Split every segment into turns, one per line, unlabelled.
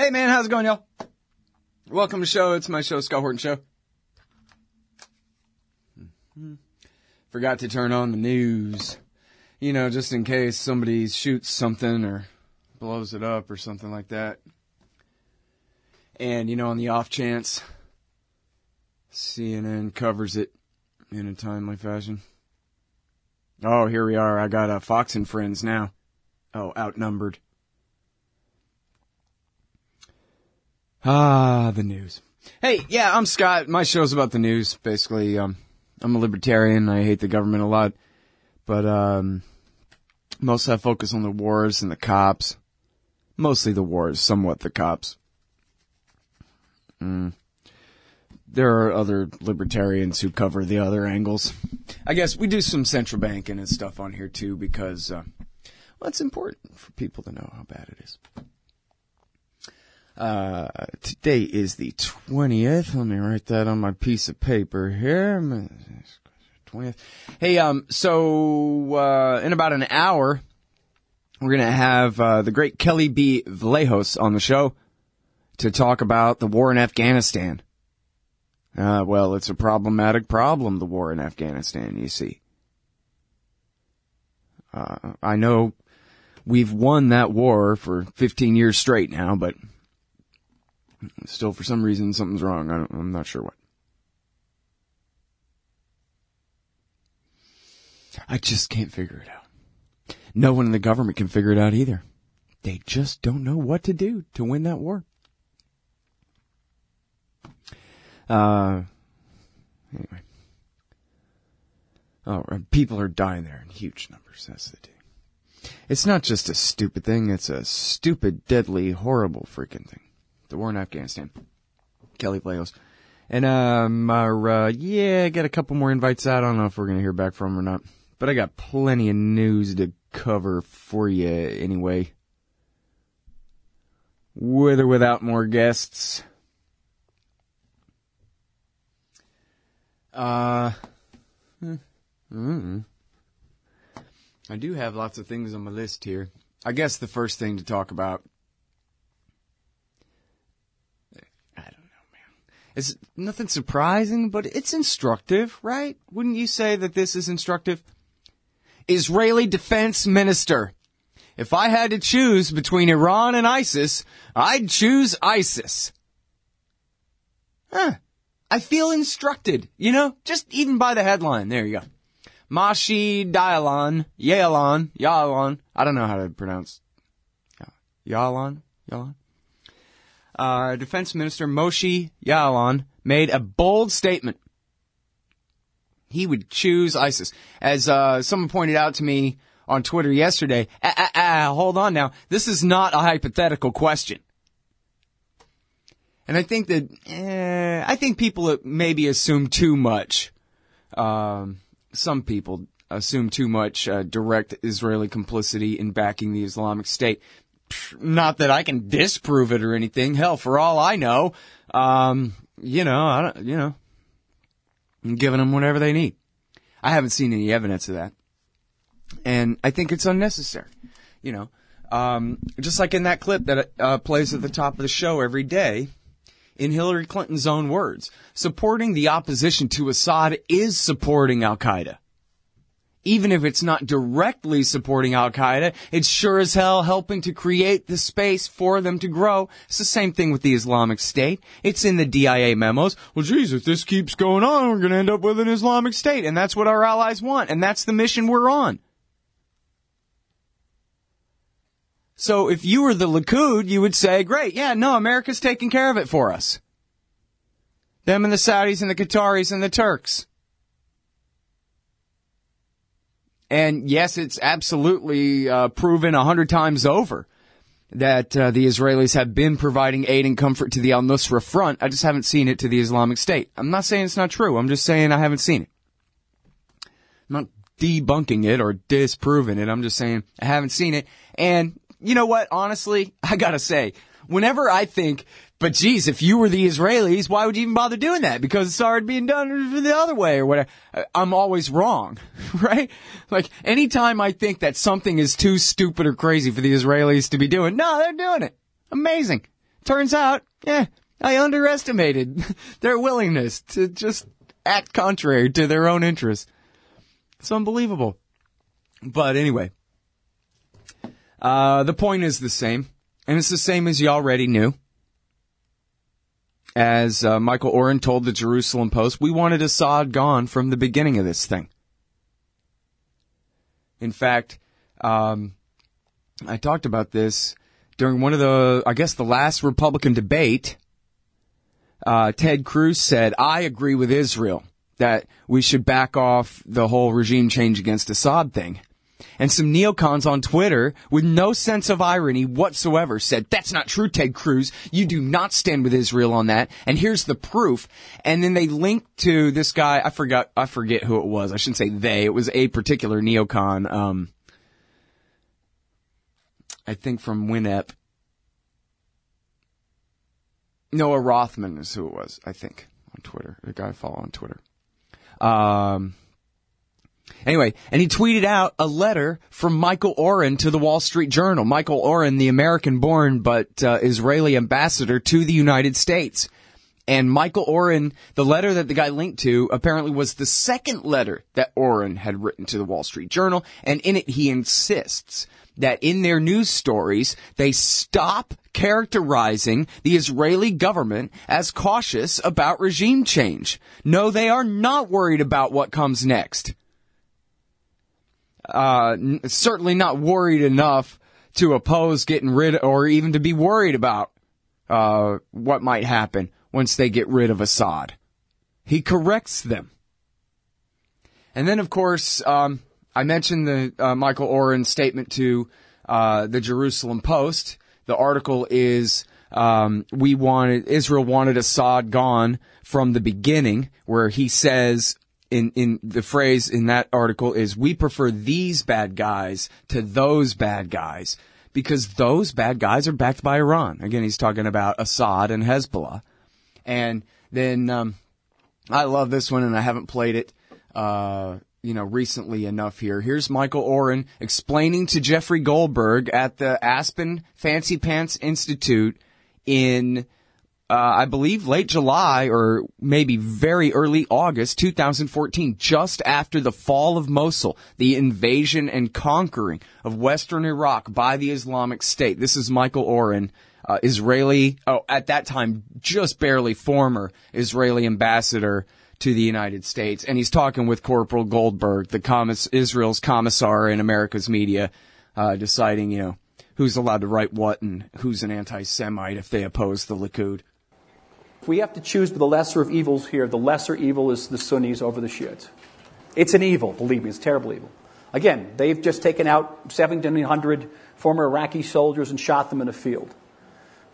Hey man, how's it going, y'all? Welcome to the show. It's my show, Scott Horton Show. Mm-hmm. Forgot to turn on the news. You know, just in case somebody shoots something or blows it up or something like that. And, you know, on the off chance, CNN covers it in a timely fashion. Oh, here we are. I got uh, Fox and Friends now. Oh, outnumbered. Ah, the news. Hey, yeah, I'm Scott. My show's about the news. Basically, um, I'm a libertarian. I hate the government a lot, but um, mostly I focus on the wars and the cops. Mostly the wars, somewhat the cops. Mm. There are other libertarians who cover the other angles. I guess we do some central banking and stuff on here too because, uh, well, it's important for people to know how bad it is. Uh, today is the 20th. Let me write that on my piece of paper here. 20th. Hey, um, so, uh, in about an hour, we're gonna have, uh, the great Kelly B. Vlahos on the show to talk about the war in Afghanistan. Uh, well, it's a problematic problem, the war in Afghanistan, you see. Uh, I know we've won that war for 15 years straight now, but Still, for some reason, something's wrong. I am not sure what. I just can't figure it out. No one in the government can figure it out either. They just don't know what to do to win that war. Uh, anyway. Oh, people are dying there in huge numbers. That's the thing. It's not just a stupid thing. It's a stupid, deadly, horrible freaking thing the war in Afghanistan. Kelly Vlahos. And, um, our, uh, yeah, I got a couple more invites out. I don't know if we're going to hear back from them or not. But I got plenty of news to cover for you anyway. With or without more guests. Uh, mm I do have lots of things on my list here. I guess the first thing to talk about It's nothing surprising, but it's instructive, right? Wouldn't you say that this is instructive? Israeli defense minister. If I had to choose between Iran and ISIS, I'd choose ISIS. Huh. I feel instructed, you know, just even by the headline. There you go. Mashi Dialon, Yalon, Yalon. I don't know how to pronounce. Yalon, Yalon uh, Defense Minister Moshe Yaalon made a bold statement. He would choose ISIS. As uh, someone pointed out to me on Twitter yesterday, ah, ah, ah, hold on now, this is not a hypothetical question. And I think that, eh, I think people maybe assume too much. Um, some people assume too much uh, direct Israeli complicity in backing the Islamic State not that I can disprove it or anything. Hell, for all I know, um, you know, I don't, you know, I'm giving them whatever they need. I haven't seen any evidence of that, and I think it's unnecessary. You know, um, just like in that clip that uh, plays at the top of the show every day. In Hillary Clinton's own words, supporting the opposition to Assad is supporting Al Qaeda even if it's not directly supporting Al Qaeda, it's sure as hell helping to create the space for them to grow. It's the same thing with the Islamic State. It's in the DIA memos. Well, geez, if this keeps going on, we're going to end up with an Islamic State. And that's what our allies want. And that's the mission we're on. So if you were the Likud, you would say, great, yeah, no, America's taking care of it for us. Them and the Saudis and the Qataris and the Turks. And yes, it's absolutely uh, proven a hundred times over that uh, the Israelis have been providing aid and comfort to the Al Nusra Front. I just haven't seen it to the Islamic State. I'm not saying it's not true. I'm just saying I haven't seen it. I'm not debunking it or disproving it. I'm just saying I haven't seen it. And you know what? Honestly, I gotta say, whenever I think but geez, if you were the Israelis, why would you even bother doing that? Because it's already being done the other way or whatever. I'm always wrong, right? Like anytime I think that something is too stupid or crazy for the Israelis to be doing, no, they're doing it. Amazing. turns out, yeah, I underestimated their willingness to just act contrary to their own interests. It's unbelievable. But anyway, uh, the point is the same, and it's the same as you already knew. As uh, Michael Oren told the Jerusalem Post, we wanted Assad gone from the beginning of this thing. In fact, um, I talked about this during one of the, I guess, the last Republican debate. Uh, Ted Cruz said, I agree with Israel that we should back off the whole regime change against Assad thing. And some neocons on Twitter, with no sense of irony whatsoever, said, that's not true, Ted Cruz. You do not stand with Israel on that. And here's the proof. And then they linked to this guy, I forgot, I forget who it was. I shouldn't say they. It was a particular neocon, um, I think from WINEP. Noah Rothman is who it was, I think, on Twitter. The guy I follow on Twitter. Um, anyway, and he tweeted out a letter from Michael Oren to the Wall Street Journal. Michael Oren, the American-born but uh, Israeli ambassador to the United States. And Michael Oren, the letter that the guy linked to, apparently was the second letter that Oren had written to the Wall Street Journal. And in it, he insists that in their news stories, they stop characterizing the Israeli government as cautious about regime change. No, they are not worried about what comes next. Uh, n- certainly not worried enough to oppose getting rid or even to be worried about, uh, what might happen once they get rid of Assad. He corrects them. And then, of course, um, I mentioned the uh, Michael Oren statement to uh, the Jerusalem Post. The article is um, we wanted Israel wanted Assad gone from the beginning, where he says in in the phrase in that article is we prefer these bad guys to those bad guys because those bad guys are backed by Iran. Again, he's talking about Assad and Hezbollah, and then um, I love this one, and I haven't played it. Uh, you know, recently enough here. Here's Michael Oren explaining to Jeffrey Goldberg at the Aspen Fancy Pants Institute in, uh, I believe late July or maybe very early August 2014, just after the fall of Mosul, the invasion and conquering of Western Iraq by the Islamic State. This is Michael Oren. Uh, Israeli, oh, at that time, just barely former Israeli ambassador to the United States, and he's talking with Corporal Goldberg, the commiss- Israel's commissar in America's media, uh, deciding, you know, who's allowed to write what and who's an anti-Semite if they oppose the Likud.
We have to choose the lesser of evils here, the lesser evil is the Sunnis over the Shiites. It's an evil, believe me, it's terrible evil. Again, they've just taken out 1,700 former Iraqi soldiers and shot them in a field.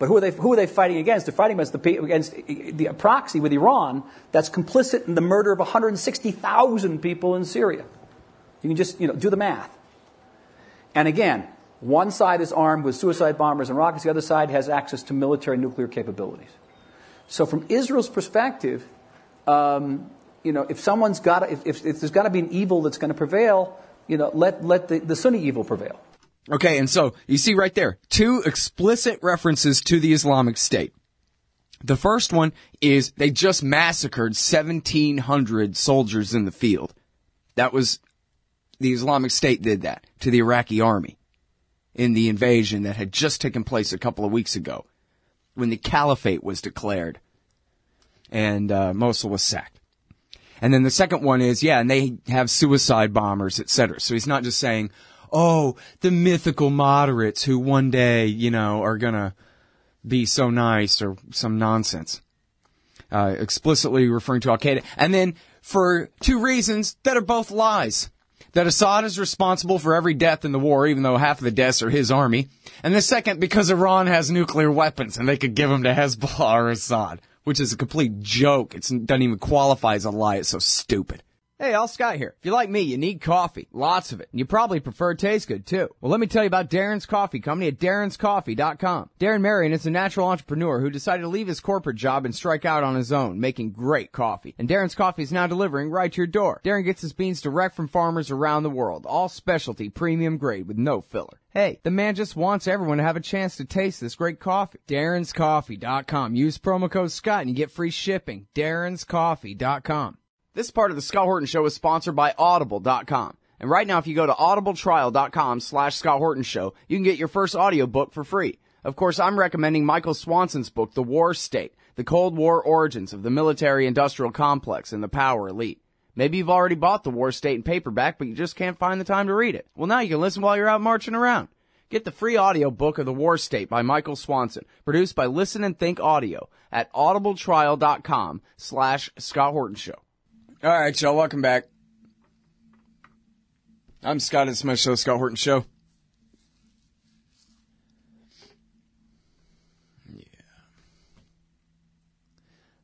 But who are they, who are they fighting against? They're fighting against the, against the proxy with Iran that's complicit in the murder of 160,000 people in Syria. You can just, you know, do the math. And again, one side is armed with suicide bombers and rockets, the other side has access to military nuclear capabilities. So from Israel's perspective, um, you know, if someone's got, if, if, if there's got to be an evil that's going to prevail, you know, let, let the, the Sunni evil prevail.
Okay, and so you see right there two explicit references to the Islamic State. The first one is they just massacred 1,700 soldiers in the field. That was the Islamic State did that to the Iraqi army in the invasion that had just taken place a couple of weeks ago when the caliphate was declared and uh, Mosul was sacked. And then the second one is, yeah, and they have suicide bombers, etc. So he's not just saying, oh, the mythical moderates who one day, you know, are gonna be so nice or some nonsense. Uh, explicitly referring to Al Qaeda. And then for two reasons that are both lies. That Assad is responsible for every death in the war, even though half of the deaths are his army. And the second, because Iran has nuclear weapons and they could give them to Hezbollah or Assad, which is a complete joke. It doesn't even qualify as a lie. It's so stupid. Hey, Al Scott here. If you're like me, you need coffee. Lots of it. And you probably prefer it tastes good too. Well, let me tell you about Darren's Coffee Company at darrenscoffee.com. Darren Marion is a natural entrepreneur who decided to leave his corporate job and strike out on his own, making great coffee. And Darren's Coffee is now delivering right to your door. Darren gets his beans direct from farmers around the world. All specialty, premium grade with no filler. Hey, the man just wants everyone to have a chance to taste this great coffee. Darren'sCoffee.com. Use promo code Scott and you get free shipping. Darren'sCoffee.com. This part of the Scott Horton Show is sponsored by Audible.com. And right now, if you go to audibletrial.com slash Scott Horton Show, you can get your first audiobook for free. Of course, I'm recommending Michael Swanson's book, The War State, The Cold War Origins of the Military Industrial Complex and the Power Elite. Maybe you've already bought The War State in paperback, but you just can't find the time to read it. Well, now you can listen while you're out marching around. Get the free audiobook of The War State by Michael Swanson, produced by Listen and Think Audio at audibletrial.com slash Scott Horton Show. All right, y'all, welcome back. I'm Scott. It's my show, Scott Horton Show. Yeah.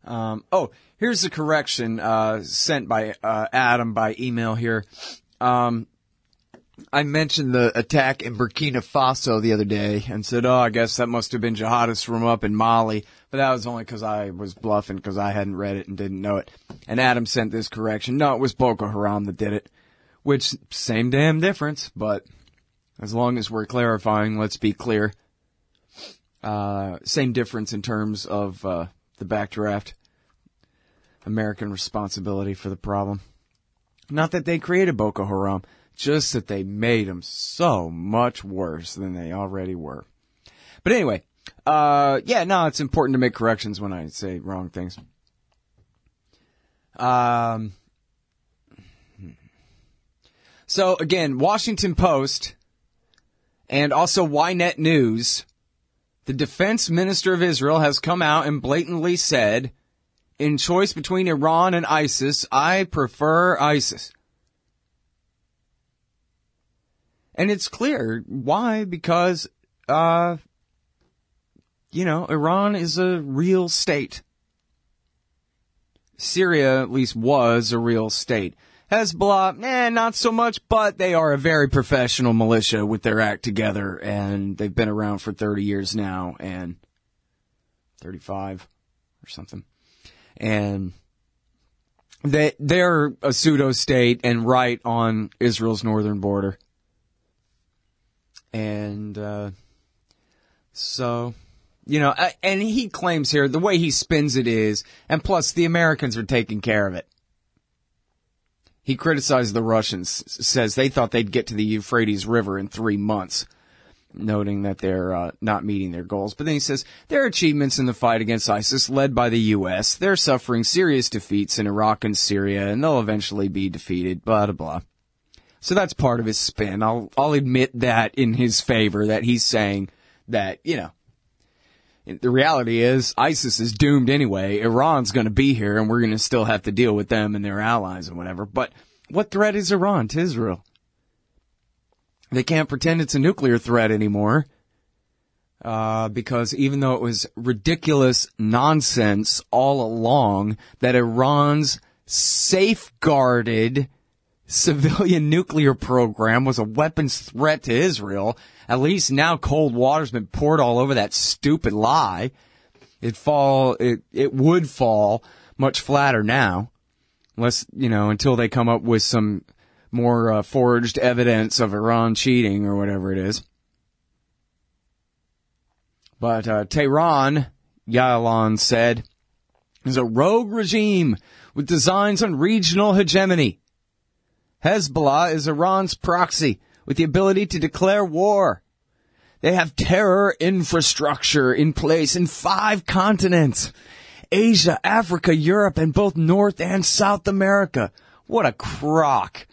Um, oh, here's a correction uh, sent by uh, Adam by email here. Um, I mentioned the attack in Burkina Faso the other day and said, oh, I guess that must have been jihadists from up in Mali. But that was only because I was bluffing because I hadn't read it and didn't know it. And Adam sent this correction. No, it was Boko Haram that did it. Which, same damn difference, but as long as we're clarifying, let's be clear. Uh, same difference in terms of, uh, the backdraft. American responsibility for the problem. Not that they created Boko Haram, just that they made them so much worse than they already were. But anyway, uh, yeah, no, it's important to make corrections when I say wrong things. Um, so again, Washington Post and also Ynet News, the defense minister of Israel has come out and blatantly said, in choice between Iran and ISIS, I prefer ISIS. And it's clear why, because, uh, you know, Iran is a real state. Syria at least was a real state. Hezbollah, eh, not so much, but they are a very professional militia with their act together, and they've been around for 30 years now, and 35 or something. And they, they're a pseudo state and right on Israel's northern border. And, uh, so, you know, and he claims here, the way he spins it is, and plus the Americans are taking care of it. He criticized the Russians, says they thought they'd get to the Euphrates River in three months, noting that they're uh, not meeting their goals. But then he says their achievements in the fight against ISIS, led by the U.S., they're suffering serious defeats in Iraq and Syria, and they'll eventually be defeated. Blah blah blah. So that's part of his spin. I'll I'll admit that in his favor that he's saying that you know the reality is ISIS is doomed anyway. Iran's going to be here and we're going to still have to deal with them and their allies and whatever. But what threat is Iran to Israel? They can't pretend it's a nuclear threat anymore. Uh, because even though it was ridiculous nonsense all along that Iran's safeguarded civilian nuclear program was a weapons threat to Israel, at least now cold water's been poured all over that stupid lie. It fall, it, it would fall much flatter now. Unless, you know, until they come up with some more uh, forged evidence of Iran cheating or whatever it is. But uh, Tehran, Yalon said, is a rogue regime with designs on regional hegemony. Hezbollah is Iran's proxy with the ability to declare war. They have terror infrastructure in place in five continents. Asia, Africa, Europe, and both North and South America. What a crock.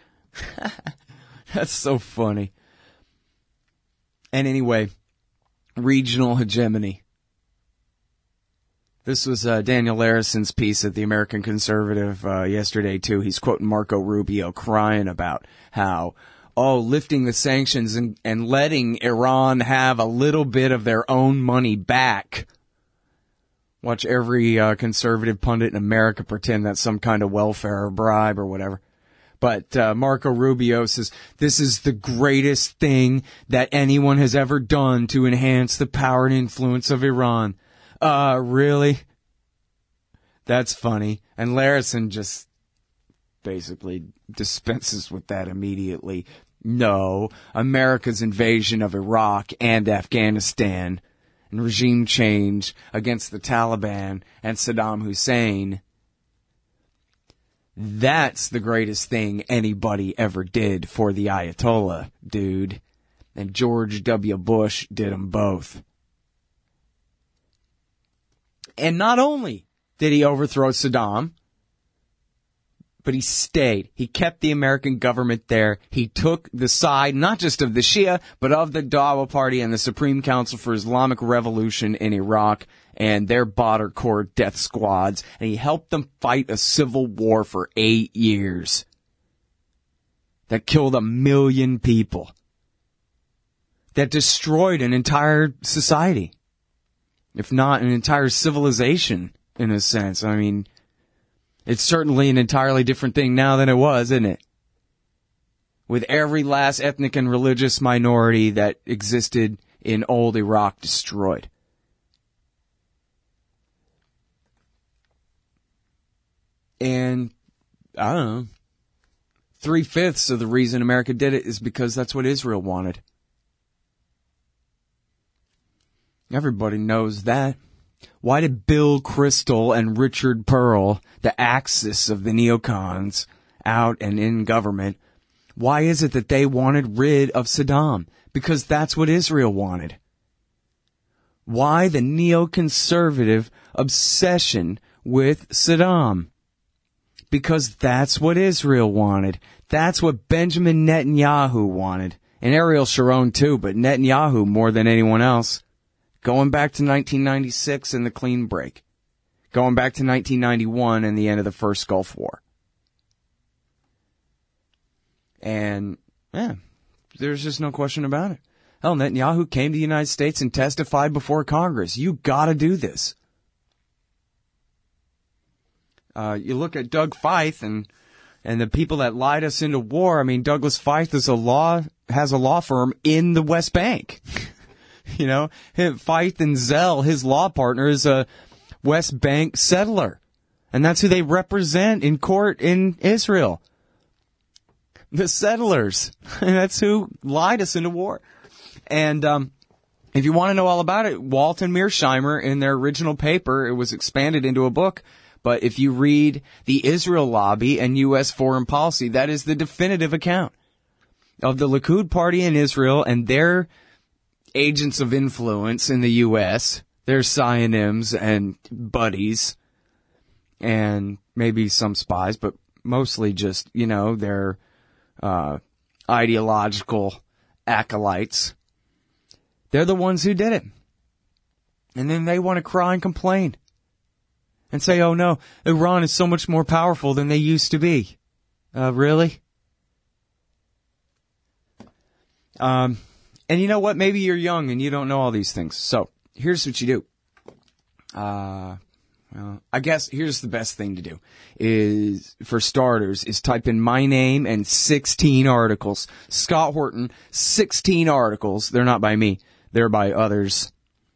That's so funny. And anyway, regional hegemony. This was uh, Daniel Larison's piece at the American Conservative uh, yesterday too. He's quoting Marco Rubio crying about how oh lifting the sanctions and, and letting Iran have a little bit of their own money back. Watch every uh, conservative pundit in America pretend that's some kind of welfare or bribe or whatever. But uh, Marco Rubio says this is the greatest thing that anyone has ever done to enhance the power and influence of Iran. Uh, really? That's funny. And Larison just basically dispenses with that immediately. No, America's invasion of Iraq and Afghanistan and regime change against the Taliban and Saddam Hussein. That's the greatest thing anybody ever did for the Ayatollah, dude. And George W. Bush did them both. And not only did he overthrow Saddam, but he stayed. He kept the American government there. He took the side, not just of the Shia, but of the Dawa Party and the Supreme Council for Islamic Revolution in Iraq and their Badr Corps death squads, and he helped them fight a civil war for eight years that killed a million people, that destroyed an entire society, if not an entire civilization in a sense. I mean, it's certainly an entirely different thing now than it was, isn't it? With every last ethnic and religious minority that existed in old Iraq destroyed. And I don't know. Three fifths of the reason America did it is because that's what Israel wanted. Everybody knows that. Why did Bill Kristol and Richard Perle, the axis of the neocons out and in government, why is it that they wanted rid of Saddam? Because that's what Israel wanted. Why the neoconservative obsession with Saddam? Because that's what Israel wanted. That's what Benjamin Netanyahu wanted. And Ariel Sharon too, but Netanyahu more than anyone else. Going back to 1996 and the clean break. Going back to 1991 and the end of the first Gulf War. And, yeah, there's just no question about it. Hell, Netanyahu came to the United States and testified before Congress. You gotta do this. Uh, you look at Doug Feith and, and the people that lied us into war. I mean, Douglas Feith is a law, has a law firm in the West Bank. you know, Feith and Zell, his law partner is a West Bank settler. And that's who they represent in court in Israel. The settlers. And that's who lied us into war. And, um, if you want to know all about it, Walt and Mearsheimer in their original paper, it was expanded into a book. But if you read the Israel lobby and U.S. foreign policy, that is the definitive account of the Likud party in Israel and their agents of influence in the U.S. They're psionims and buddies and maybe some spies, but mostly just, you know, their, uh, ideological acolytes. They're the ones who did it. And then they want to cry and complain and say, oh no, Iran is so much more powerful than they used to be. Uh, really? Um, and you know what? Maybe you're young and you don't know all these things. So here's what you do. Uh, well, I guess here's the best thing to do is, for starters, is type in my name and 16 articles. Scott Horton, 16 articles. They're not by me. They're by others.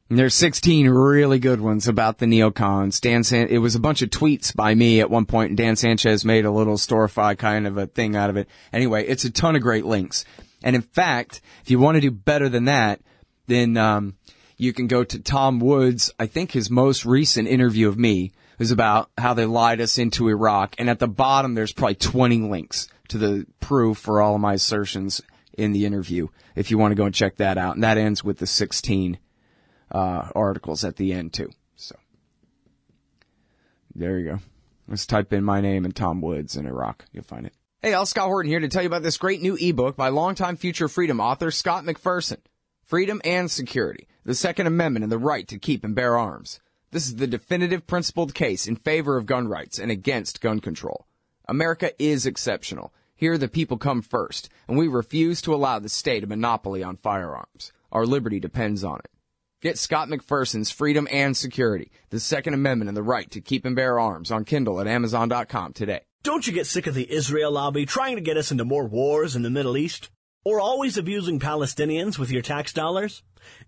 And there's 16 really good ones about the neocons. Dan San- it was a bunch of tweets by me at one point and Dan Sanchez made a little storify kind of a thing out of it. Anyway, it's a ton of great links. And in fact, if you want to do better than that, then, um, you can go to Tom Woods. I think his most recent interview of me is about how they lied us into Iraq. And at the bottom, there's probably 20 links to the proof for all of my assertions in the interview. If you want to go and check that out. And that ends with the 16, uh, articles at the end too. So there you go. Let's type in my name and Tom Woods in Iraq. You'll find it. Hey, Al Scott Horton here to tell you about this great new ebook by longtime Future Freedom author Scott McPherson. Freedom and Security, the Second Amendment and the right to keep and bear arms. This is the definitive principled case in favor of gun rights and against gun control. America is exceptional. Here the people come first, and we refuse to allow the state a monopoly on firearms. Our liberty depends on it. Get Scott McPherson's Freedom and Security, the Second Amendment and the right to keep and bear arms on Kindle at Amazon.com today.
Don't you get sick of the Israel lobby trying to get us into more wars in the Middle East? Or always abusing Palestinians with your tax dollars?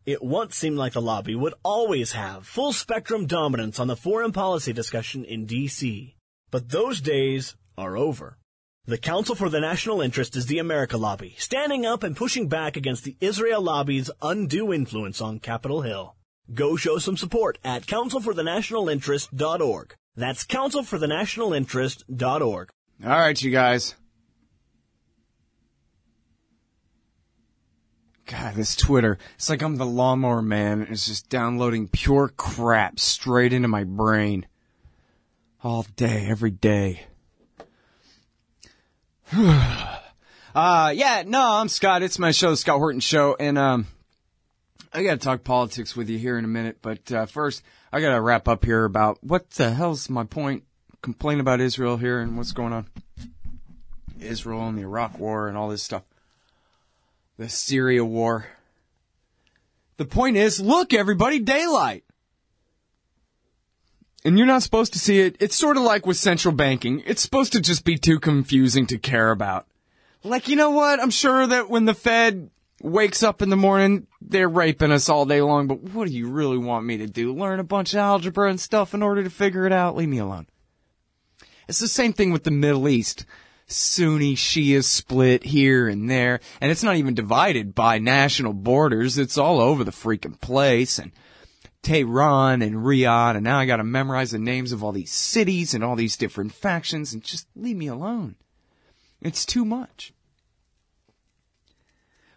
It once seemed like the lobby would always have full spectrum dominance on the foreign policy discussion in DC. But those days are over. The Council for the National Interest is the America lobby, standing up and pushing back against the Israel lobby's undue influence on Capitol Hill. Go show some support at councilforthenationalinterest.org. That's councilforthenationalinterest.org.
All right, you guys. God, this Twitter. It's like I'm the lawnmower man. It's just downloading pure crap straight into my brain. All day, every day. uh, yeah, no, I'm Scott. It's my show, Scott Horton Show, and, um, I gotta talk politics with you here in a minute, but, uh, first, I gotta wrap up here about what the hell's my point? Complain about Israel here and what's going on. Israel and the Iraq War and all this stuff. The Syria War. The point is, look everybody, daylight. And you're not supposed to see it. It's sort of like with central banking. It's supposed to just be too confusing to care about. Like, you know what? I'm sure that when the Fed wakes up in the morning, they're raping us all day long, but what do you really want me to do? Learn a bunch of algebra and stuff in order to figure it out? Leave me alone. It's the same thing with the Middle East. Sunni Shia split here and there, and it's not even divided by national borders. It's all over the freaking place, and Tehran and Riyadh, and now I gotta memorize the names of all these cities and all these different factions, and just leave me alone. It's too much.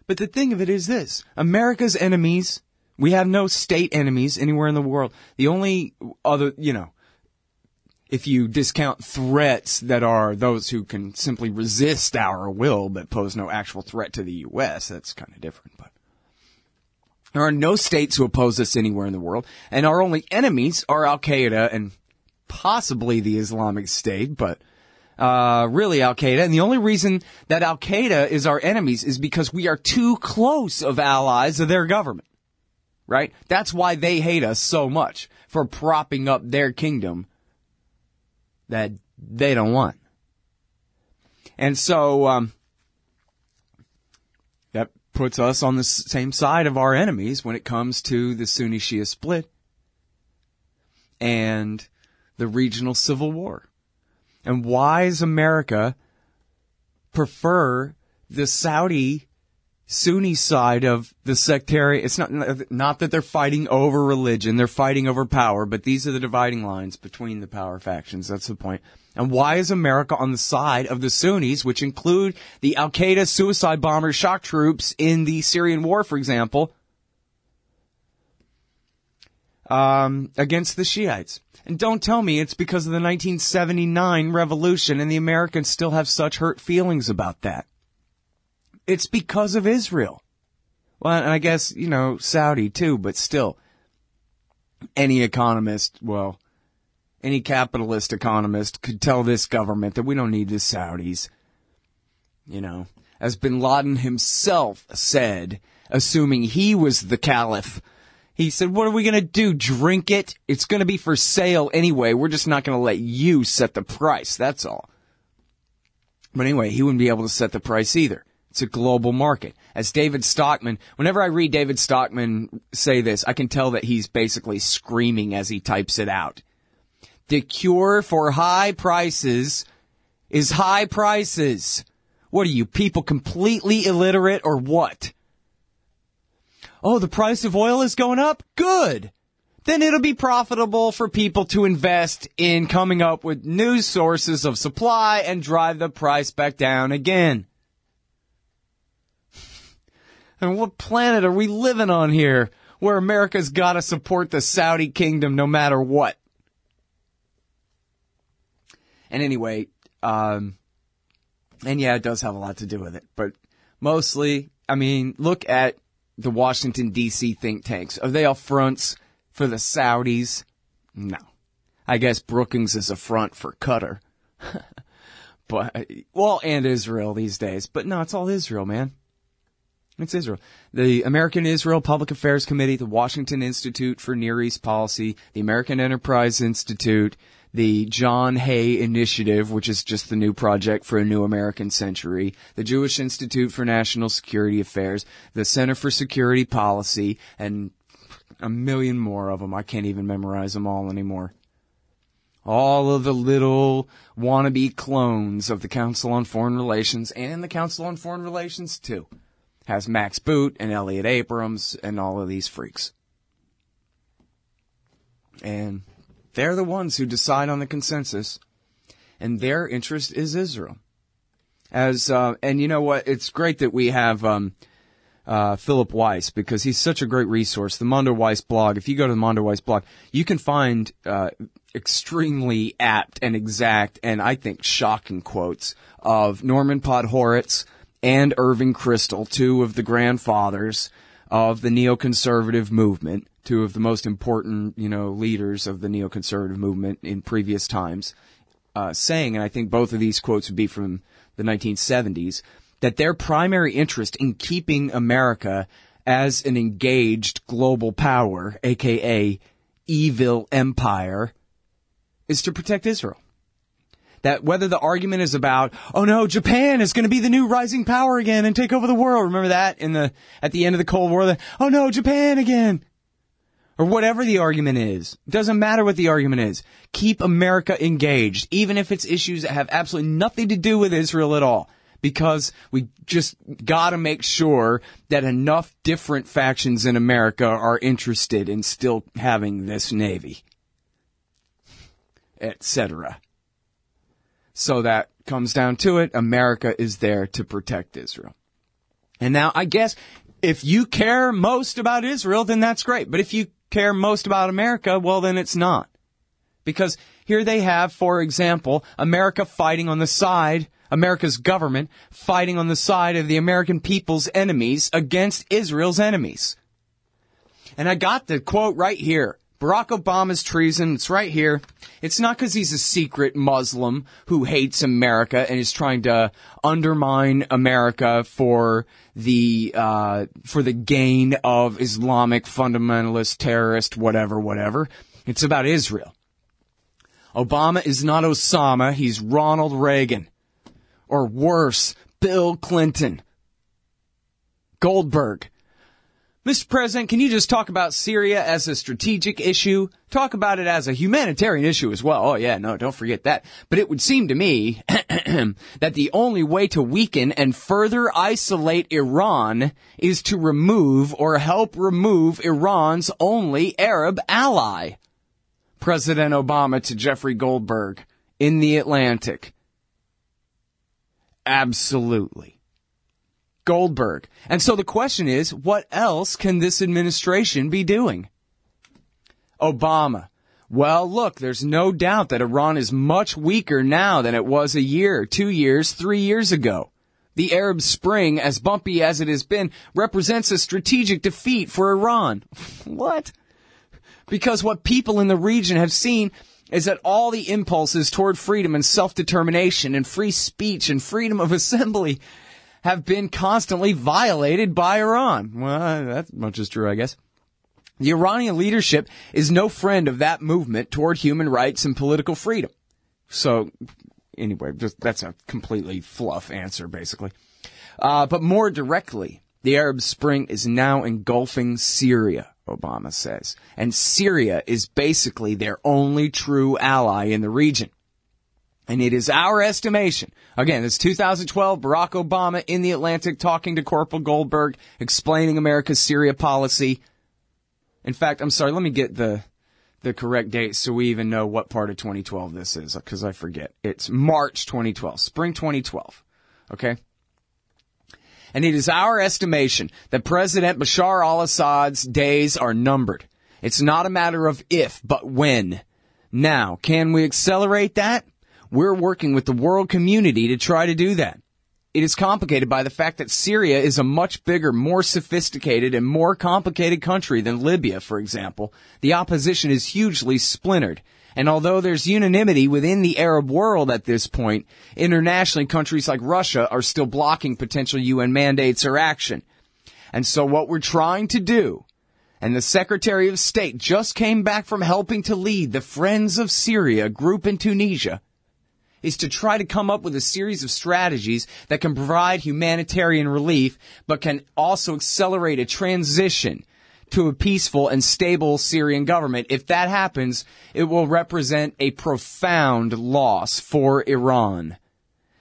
But the thing of it is this America's enemies, we have no state enemies anywhere in the world. The only other, you know, if you discount threats that are those who can simply resist our will but pose no actual threat to the U.S., that's kind of different. But there are no states who oppose us anywhere in the world, and our only enemies are Al Qaeda and possibly the Islamic State, but uh, really Al Qaeda. And the only reason that Al Qaeda is our enemies is because we are too close of allies of their government. Right? That's why they hate us so much for propping up their kingdom that they don't want. And so, um, puts us on the same side of our enemies when it comes to the Sunni Shia split and the regional civil war. And why does America prefer the Saudi Sunni side of the sectarian. It's not not that they're fighting over religion; they're fighting over power. But these are the dividing lines between the power factions. That's the point. And why is America on the side of the Sunnis, which include the Al Qaeda suicide bombers, shock troops in the Syrian war, for example, um, against the Shiites? And don't tell me it's because of the 1979 revolution and the Americans still have such hurt feelings about that. It's because of Israel. Well, and I guess, you know, Saudi too, but still, any economist, well, any capitalist economist could tell this government that we don't need the Saudis. You know, as bin Laden himself said, assuming he was the caliph, he said, what are we going to do? Drink it? It's going to be for sale anyway. We're just not going to let you set the price. That's all. But anyway, he wouldn't be able to set the price either. It's a global market. As David Stockman, whenever I read David Stockman say this, I can tell that he's basically screaming as he types it out. The cure for high prices is high prices. What are you, people completely illiterate or what? Oh, the price of oil is going up? Good. Then it'll be profitable for people to invest in coming up with new sources of supply and drive the price back down again. And what planet are we living on here where America's got to support the Saudi kingdom no matter what? And anyway, um, and yeah, it does have a lot to do with it, but mostly, I mean, look at the Washington DC think tanks. Are they all fronts for the Saudis? No. I guess Brookings is a front for Qatar. but, well, and Israel these days. But no, it's all Israel, man. It's Israel. The American Israel Public Affairs Committee, the Washington Institute for Near East Policy, the American Enterprise Institute, the John Hay Initiative, which is just the new project for a new American century, the Jewish Institute for National Security Affairs, the Center for Security Policy, and a million more of them. I can't even memorize them all anymore. All of the little wannabe clones of the Council on Foreign Relations and the Council on Foreign Relations too. Has Max Boot and Elliott Abrams and all of these freaks. And they're the ones who decide on the consensus, and their interest is Israel. As uh, and you know what? It's great that we have um, uh, Philip Weiss because he's such a great resource. The Mondoweiss blog. If you go to the Mondoweiss blog, you can find uh, extremely apt and exact, and I think shocking quotes of Norman Podhoretz and Irving Kristol, two of the grandfathers of the neoconservative movement, two of the most important, you know, leaders of the neoconservative movement in previous times, uh, saying, and I think both of these quotes would be from the 1970s, that their primary interest in keeping America as an engaged global power, aka evil empire, is to protect Israel. That whether the argument is about, oh no, Japan is going to be the new rising power again and take over the world. Remember that in the, at the end of the Cold War, oh no, Japan again. Or whatever the argument is. It doesn't matter what the argument is. Keep America engaged, even if it's issues that have absolutely nothing to do with Israel at all because we just gotta make sure that enough different factions in America are interested in still having this Navy. Etc. So that comes down to it, America is there to protect Israel. And now I guess if you care most about Israel, then that's great. But if you care most about America, well then it's not. Because here they have, for example, America fighting on the side America's government fighting on the side of the American people's enemies against Israel's enemies. And I got the quote right here. Barack Obama's treason, it's right here. It's not because he's a secret Muslim who hates America and is trying to undermine America for the, uh, for the gain of Islamic fundamentalist, terrorist, whatever, whatever. It's about Israel. Obama is not Osama, he's Ronald Reagan or worse, Bill Clinton. Goldberg. Mr. President, can you just talk about Syria as a strategic issue? Talk about it as a humanitarian issue as well. Oh yeah, no, don't forget that. But it would seem to me that the only way to weaken and further isolate Iran is to remove or help remove Iran's only Arab ally. President Obama to Jeffrey Goldberg in the Atlantic. Absolutely. Goldberg. And so the question is, what else can this administration be doing? Obama. Well, look, there's no doubt that Iran is much weaker now than it was a year, two years, three years ago. The Arab Spring, as bumpy as it has been, represents a strategic defeat for Iran. what? Because what people in the region have seen is that all the impulses toward freedom and self-determination and free speech and freedom of assembly have been constantly violated by Iran. Well, that much is true, I guess. The Iranian leadership is no friend of that movement toward human rights and political freedom. So, anyway, just, that's a completely fluff answer, basically. Uh, but more directly, the Arab Spring is now engulfing Syria. Obama says. And Syria is basically their only true ally in the region. And it is our estimation. Again, it's 2012, Barack Obama in the Atlantic talking to Corporal Goldberg, explaining America's Syria policy. In fact, I'm sorry, let me get the, the correct date so we even know what part of 2012 this is, because I forget. It's March 2012, spring 2012. Okay? And it is our estimation that President Bashar al-Assad's days are numbered. It's not a matter of if, but when. Now, can we accelerate that? We're working with the world community to try to do that. It is complicated by the fact that Syria is a much bigger, more sophisticated, and more complicated country than Libya, for example. The opposition is hugely splintered. And although there's unanimity within the Arab world at this point, internationally countries like Russia are still blocking potential UN mandates or action. And so what we're trying to do and the Secretary of State just came back from helping to lead the Friends of Syria group in Tunisia, is to try to come up with a series of strategies that can provide humanitarian relief, but can also accelerate a transition to a peaceful and stable Syrian government. If that happens, it will represent a profound loss for Iran.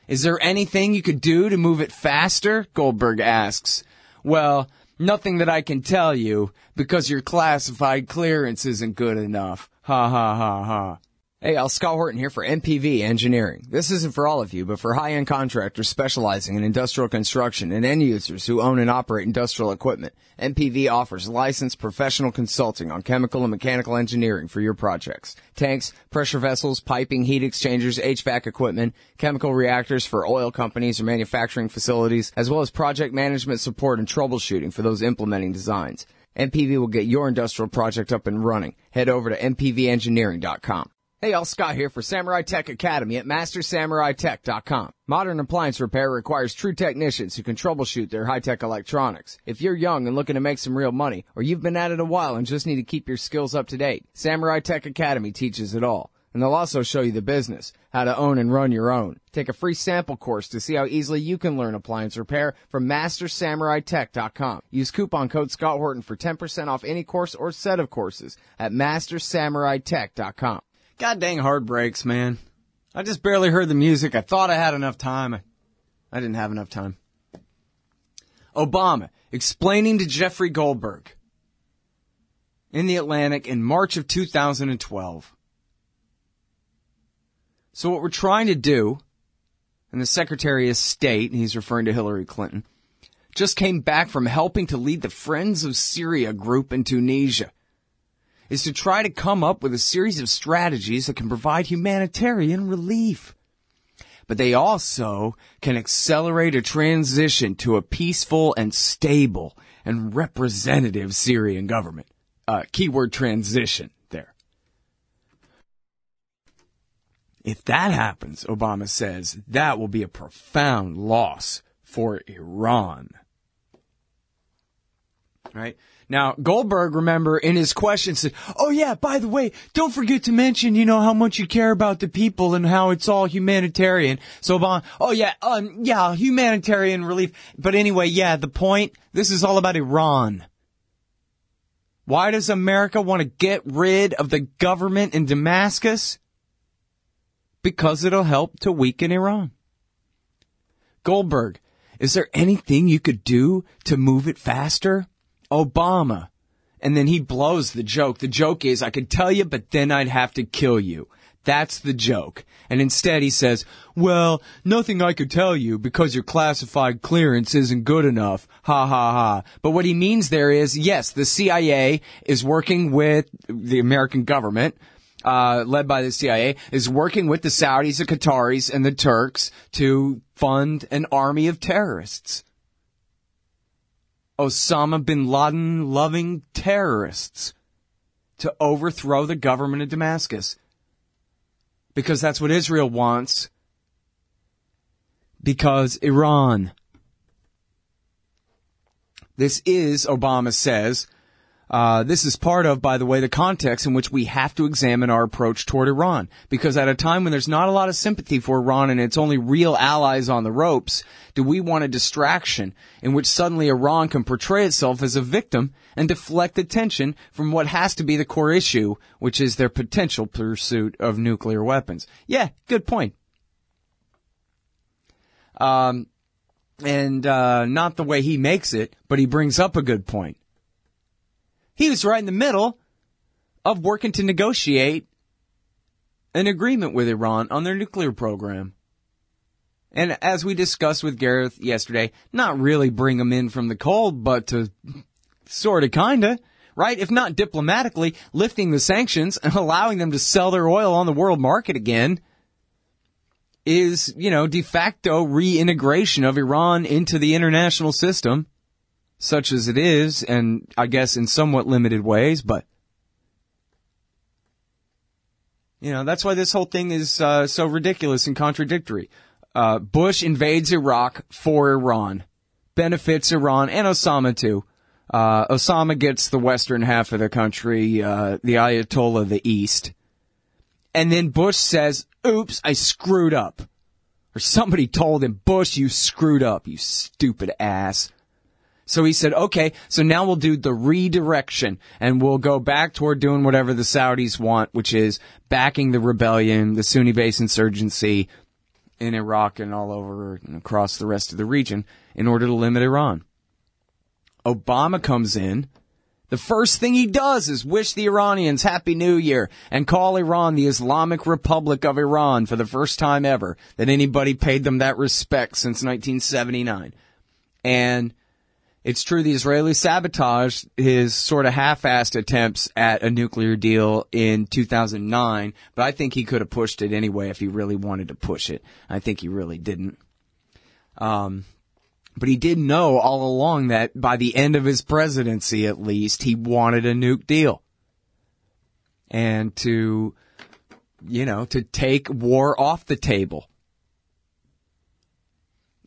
Is there anything you could do to move it faster? Goldberg asks. Well, nothing that I can tell you because your classified clearance isn't good enough. Ha ha ha ha. Hey, Al Scott Horton here for MPV Engineering. This isn't for all of you, but for high-end contractors specializing in industrial construction and end users who own and operate industrial equipment. MPV offers licensed professional consulting on chemical and mechanical engineering for your projects. Tanks, pressure vessels, piping, heat exchangers, HVAC equipment, chemical reactors for oil companies or manufacturing facilities, as well as project management support and troubleshooting for those implementing designs. MPV will get your industrial project up and running. Head over to mpvengineering.com. Hey, all Scott here for Samurai Tech Academy at MasterSamuraiTech.com. Modern appliance repair requires true technicians who can troubleshoot their high-tech electronics. If you're young and looking to make some real money, or you've been at it a while and just need to keep your skills up to date, Samurai Tech Academy teaches it all. And they'll also show you the business, how to own and run your own. Take a free sample course to see how easily you can learn appliance repair from MasterSamuraiTech.com. Use coupon code Scott Horton for 10% off any course or set of courses at MasterSamuraiTech.com. God dang heartbreaks, man. I just barely heard the music. I thought I had enough time. I, didn't have enough time. Obama explaining to Jeffrey Goldberg in the Atlantic in March of 2012. So what we're trying to do, and the Secretary of State, and he's referring to Hillary Clinton, just came back from helping to lead the Friends of Syria group in Tunisia is to try to come up with a series of strategies that can provide humanitarian relief. But they also can accelerate a transition to a peaceful and stable and representative Syrian government. Uh, keyword transition there. If that happens, Obama says, that will be a profound loss for Iran. Right? Now, Goldberg, remember, in his question said, Oh yeah, by the way, don't forget to mention, you know, how much you care about the people and how it's all humanitarian. So, oh yeah, um, yeah, humanitarian relief. But anyway, yeah, the point, this is all about Iran. Why does America want to get rid of the government in Damascus? Because it'll help to weaken Iran. Goldberg, is there anything you could do to move it faster? Obama. And then he blows the joke. The joke is, I could tell you, but then I'd have to kill you. That's the joke. And instead he says, well, nothing I could tell you because your classified clearance isn't good enough. Ha ha ha. But what he means there is, yes, the CIA is working with the American government, uh, led by the CIA, is working with the Saudis, the Qataris, and the Turks to fund an army of terrorists. Osama bin Laden loving terrorists to overthrow the government of Damascus. Because that's what Israel wants. Because Iran. This is, Obama says, uh, this is part of, by the way, the context in which we have to examine our approach toward Iran. Because at a time when there's not a lot of sympathy for Iran and its only real allies on the ropes, do we want a distraction in which suddenly Iran can portray itself as a victim and deflect attention from what has to be the core issue, which is their potential pursuit of nuclear weapons? Yeah, good point. Um, and, uh, not the way he makes it, but he brings up a good point he was right in the middle of working to negotiate an agreement with Iran on their nuclear program. And as we discussed with Gareth yesterday, not really bring them in from the cold, but to sort of kinda, right? If not diplomatically, lifting the sanctions and allowing them to sell their oil on the world market again is, you know, de facto reintegration of Iran into the international system such as it is, and I guess in somewhat limited ways, but you know that's why this whole thing is uh, so ridiculous and contradictory. Uh, Bush invades Iraq for Iran, benefits Iran and Osama too, Uh, Osama gets the western half of the country, uh, the Ayatollah the east. And then Bush says, oops, I screwed up. Or somebody told him, Bush, you screwed up, you stupid ass. So he said, okay, so now we'll do the redirection and we'll go back toward doing whatever the Saudis want, which is backing the rebellion, the Sunni based insurgency in Iraq and all over and across the rest of the region in order to limit Iran. Obama comes in. The first thing he does is wish the Iranians Happy New Year and call Iran the Islamic Republic of Iran for the first time ever that anybody paid them that respect since 1979. And it's true the Israelis sabotaged his sort of half-assed attempts at a nuclear deal in 2009, but I think he could have pushed it anyway if he really wanted to push it. I think he really didn't. Um, but he did know all along that by the end of his presidency, at least, he wanted a nuke deal. And to, you know, to take war off the table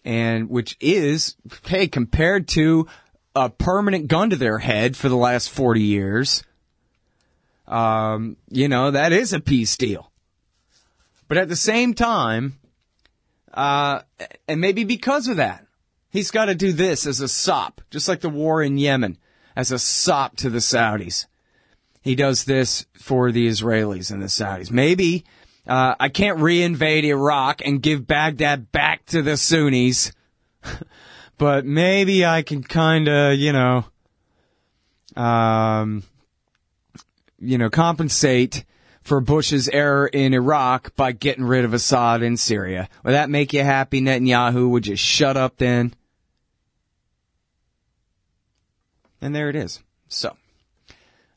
and which is, hey, compared to a permanent gun to their head for the last 40 years, um, you know, that is a peace deal. But at the same time, uh, and maybe because of that, he's got to do this as a sop, just like the war in Yemen, as a sop to the Saudis. He does this for the Israelis and the Saudis. Maybe uh, I can't reinvade Iraq and give Baghdad back to the Sunnis, but maybe I can kind of, you know, um, you know, compensate for Bush's error in Iraq by getting rid of Assad in Syria. Would that make you happy, Netanyahu? Would you shut up then? And there it is. So,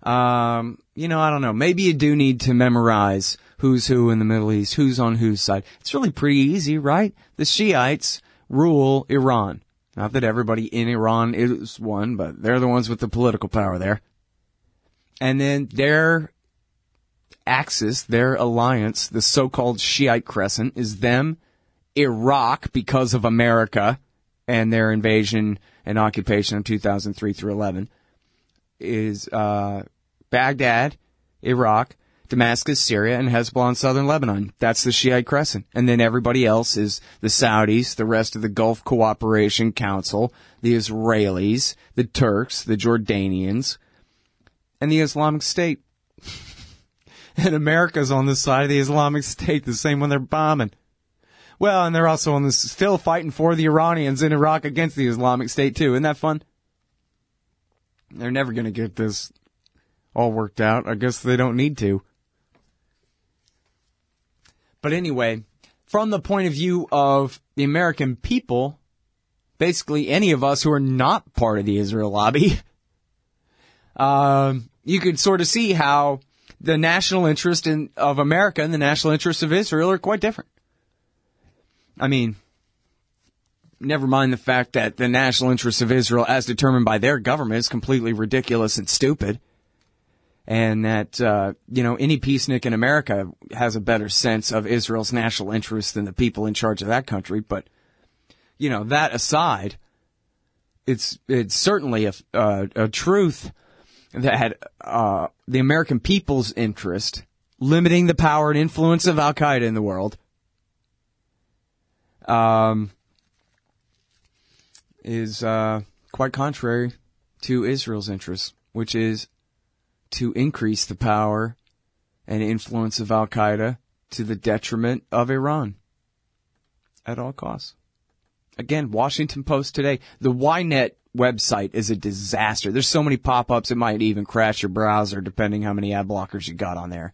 um, you know, I don't know. Maybe you do need to memorize who's who in the Middle East, who's on whose side. It's really pretty easy, right? The Shiites rule Iran. Not that everybody in Iran is one, but they're the ones with the political power there. And then their axis, their alliance, the so-called Shiite crescent is them, Iraq because of America and their invasion and occupation of 2003 through 11 is, uh, Baghdad, Iraq, Damascus, Syria, and Hezbollah in southern Lebanon. That's the Shiite crescent. And then everybody else is the Saudis, the rest of the Gulf Cooperation Council, the Israelis, the Turks, the Jordanians, and the Islamic State. and America's on the side of the Islamic State, the same when they're bombing. Well, and they're also on the, still fighting for the Iranians in Iraq against the Islamic State too. Isn't that fun? They're never going to get this all worked out. I guess they don't need to. But anyway, from the point of view of the American people, basically any of us who are not part of the Israel lobby, uh, you could sort of see how the national interest in, of America and the national interest of Israel are quite different. I mean, never mind the fact that the national interest of Israel, as determined by their government, is completely ridiculous and stupid and that uh, you know any peacenik in America has a better sense of Israel's national interest than the people in charge of that country. But you know that aside, it's it's certainly a uh, a truth that uh, the American people's interest limiting the power and influence of Al Qaeda in the world. Um, is uh, quite contrary to Israel's interests, which is to increase the power and influence of Al Qaeda to the detriment of Iran at all costs. Again, Washington Post today. The Ynet website is a disaster. There's so many pop-ups it might even crash your browser depending how many ad blockers you got on there.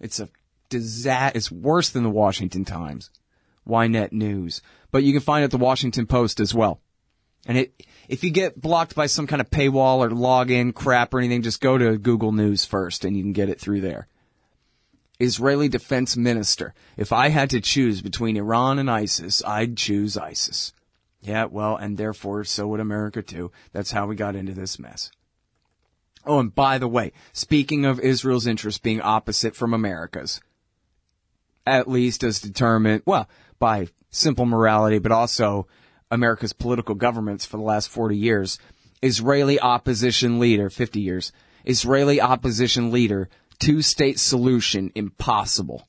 It's a disaster. It's worse than the Washington Times. Ynet News. But you can find it at the Washington Post as well. And it, if you get blocked by some kind of paywall or login crap or anything, just go to Google News first and you can get it through there. Israeli defense minister. If I had to choose between Iran and ISIS, I'd choose ISIS. Yeah, well, and therefore so would America too. That's how we got into this mess. Oh, and by the way, speaking of Israel's interests being opposite from America's, at least as determined, well, by simple morality, but also America's political governments for the last 40 years, Israeli opposition leader, 50 years, Israeli opposition leader, two state solution impossible.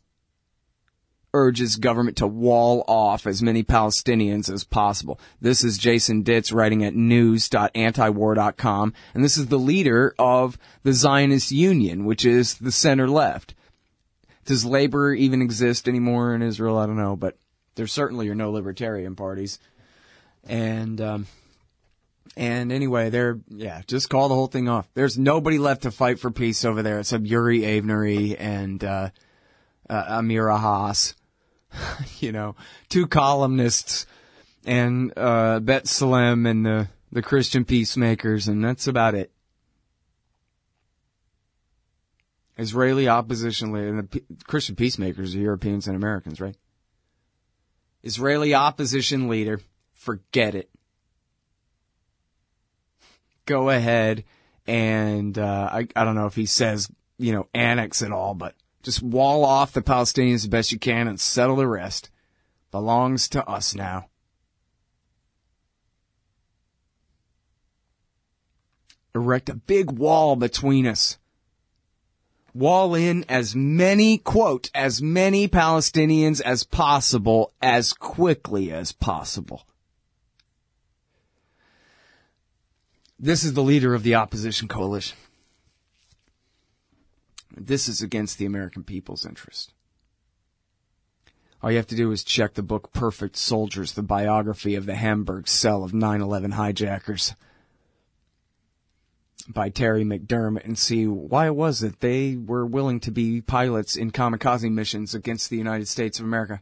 Urges government to wall off as many Palestinians as possible. This is Jason Ditz writing at news.antiwar.com, and this is the leader of the Zionist Union, which is the center left. Does labor even exist anymore in Israel? I don't know, but there certainly are no libertarian parties. And, um, and anyway, they're, yeah, just call the whole thing off. There's nobody left to fight for peace over there except Uri Avnery and, uh, uh, Amira Haas. you know, two columnists and, uh, B'Tselem and the, the Christian peacemakers, and that's about it. Israeli opposition leader, and the Christian peacemakers are Europeans and Americans, right? Israeli opposition leader, forget it go ahead and uh, I I don't know if he says you know annex it all, but just wall off the Palestinians the best you can and settle the rest. Belongs to us now. Erect a big wall between us. Wall in as many, quote, as many Palestinians as possible as quickly as possible. This is the leader of the opposition coalition. This is against the American people's interest. All you have to do is check the book Perfect Soldiers, the biography of the Hamburg cell of 9-11 hijackers by Terry McDermott and see why it was that they were willing to be pilots in kamikaze missions against the United States of America.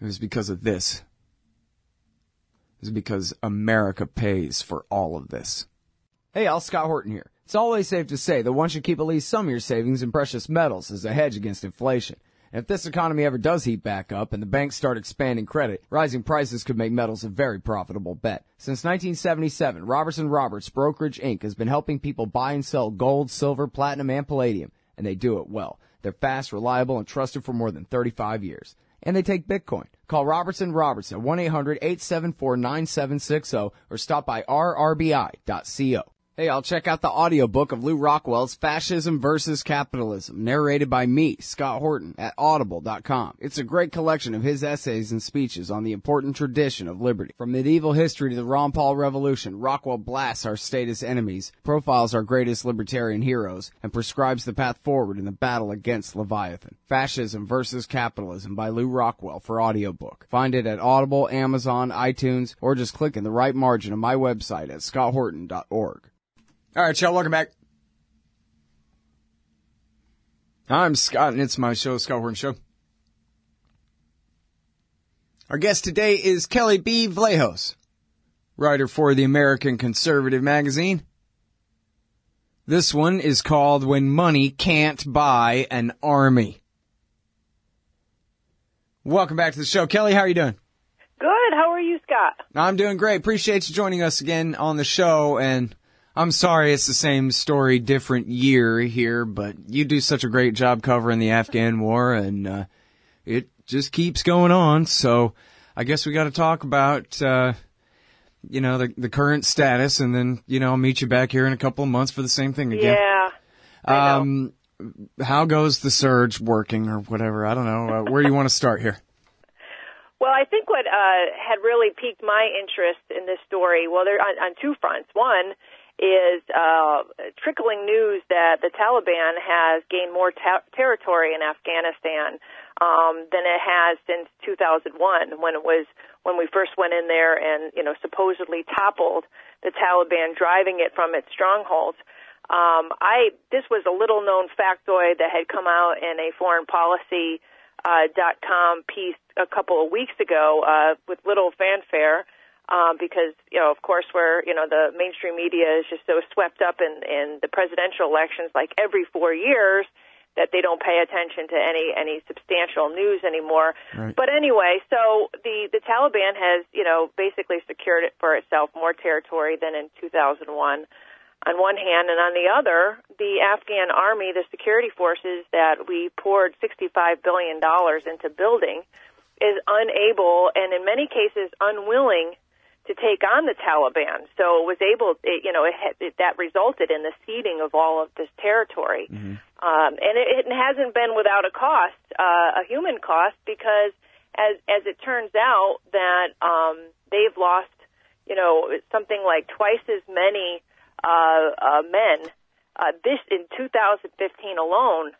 It was because of this is because America pays for all of this. Hey, Al Scott Horton here. It's always safe to say that one should keep at least some of your savings in precious metals as a hedge against inflation. And if this economy ever does heat back up and the banks start expanding credit, rising prices could make metals a very profitable bet. Since 1977, Roberts and Roberts Brokerage Inc. has been helping people buy and sell gold, silver, platinum, and palladium, and they do it well. They're fast, reliable, and trusted for more than 35 years. And they take Bitcoin. Call Robertson Robertson 1-800-874-9760 or stop by rrbi.co. Hey, I'll check out the audiobook of Lew Rockwell's Fascism versus Capitalism, narrated by me, Scott Horton, at audible.com. It's a great collection of his essays and speeches on the important tradition of liberty. From medieval history to the Ron Paul Revolution, Rockwell blasts our status enemies, profiles our greatest libertarian heroes, and prescribes the path forward in the battle against Leviathan. Fascism versus Capitalism by Lew Rockwell for audiobook. Find it at Audible, Amazon, iTunes, or just click in the right margin of my website at scotthorton.org. All right, y'all, welcome back. I'm Scott, and it's my show, Scott Horton Show. Our guest today is Kelly B. Vlahos, writer for the American Conservative magazine. This one is called When Money Can't Buy an Army. Welcome back to the show. Kelly, how are you doing?
Good. How are you, Scott?
I'm doing great. Appreciate you joining us again on the show and I'm sorry it's the same story, different year here, but you do such a great job covering the Afghan war and, uh, it just keeps going on. So I guess we got to talk about, uh, you know, the, the current status and then, you know, I'll meet you back here in a couple of months for the same thing again.
Yeah.
Um, how goes the surge working or whatever? I don't know. Uh, where do you want to start here?
Well, I think what uh, had really piqued my interest in this story, well, there on, on two fronts. One is uh, trickling news that the Taliban has gained more ta- territory in Afghanistan um, than it has since 2001, when it was when we first went in there and you know supposedly toppled the Taliban, driving it from its strongholds. Um, I this was a little known factoid that had come out in a foreign policy uh, dot com piece a couple of weeks ago uh, with little fanfare um, because you know, of course, we're you know the mainstream media is just so swept up in in the presidential elections, like every four years, that they don't pay attention to any any substantial news anymore.
Right.
But anyway, so the the Taliban has you know basically secured it for itself more territory than in 2001 on one hand, and on the other, the Afghan army, the security forces that we poured $65 billion into building, is unable and in many cases unwilling to take on the Taliban. So it was able, it, you know, it, it, that resulted in the ceding of all of this territory. Mm-hmm. Um, and it, it hasn't been without a cost, uh, a human cost, because as as it turns out that um, they've lost, you know, something like twice as many uh, uh, men uh, this in 2015 alone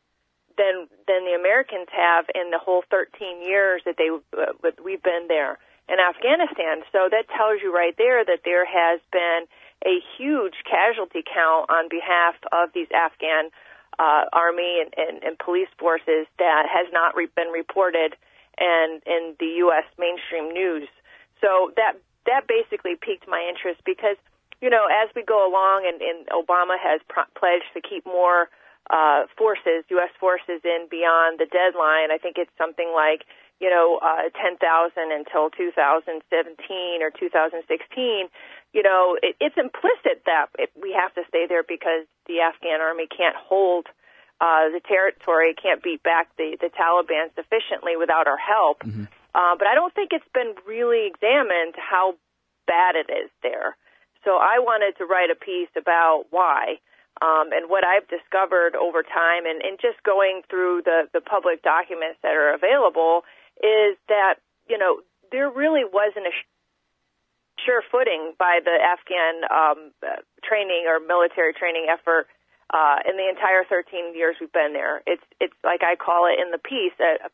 than than the Americans have in the whole 13 years that they uh, we've been there in Afghanistan. So that tells you right there that there has been a huge casualty count on behalf of these Afghan uh, army and, and, and police forces that has not re- been reported and in the U.S. mainstream news. So that that basically piqued my interest because you know as we go along and, and Obama has pledged to keep more uh, forces, U.S. forces in beyond the deadline. I think it's something like you know, uh, 10,000 until 2017 or 2016, you know, it, it's implicit that it, we have to stay there because the Afghan army can't hold uh, the territory, can't beat back the, the Taliban sufficiently without our help. Mm-hmm. Uh, but I don't think it's been really examined how bad it is there. So I wanted to write a piece about why. Um, and what I've discovered over time and, and just going through the, the public documents that are available is that, you know, there really wasn't a sure footing by the Afghan um, training or military training effort uh, in the entire 13 years we've been there. It's it's like I call it in the piece a,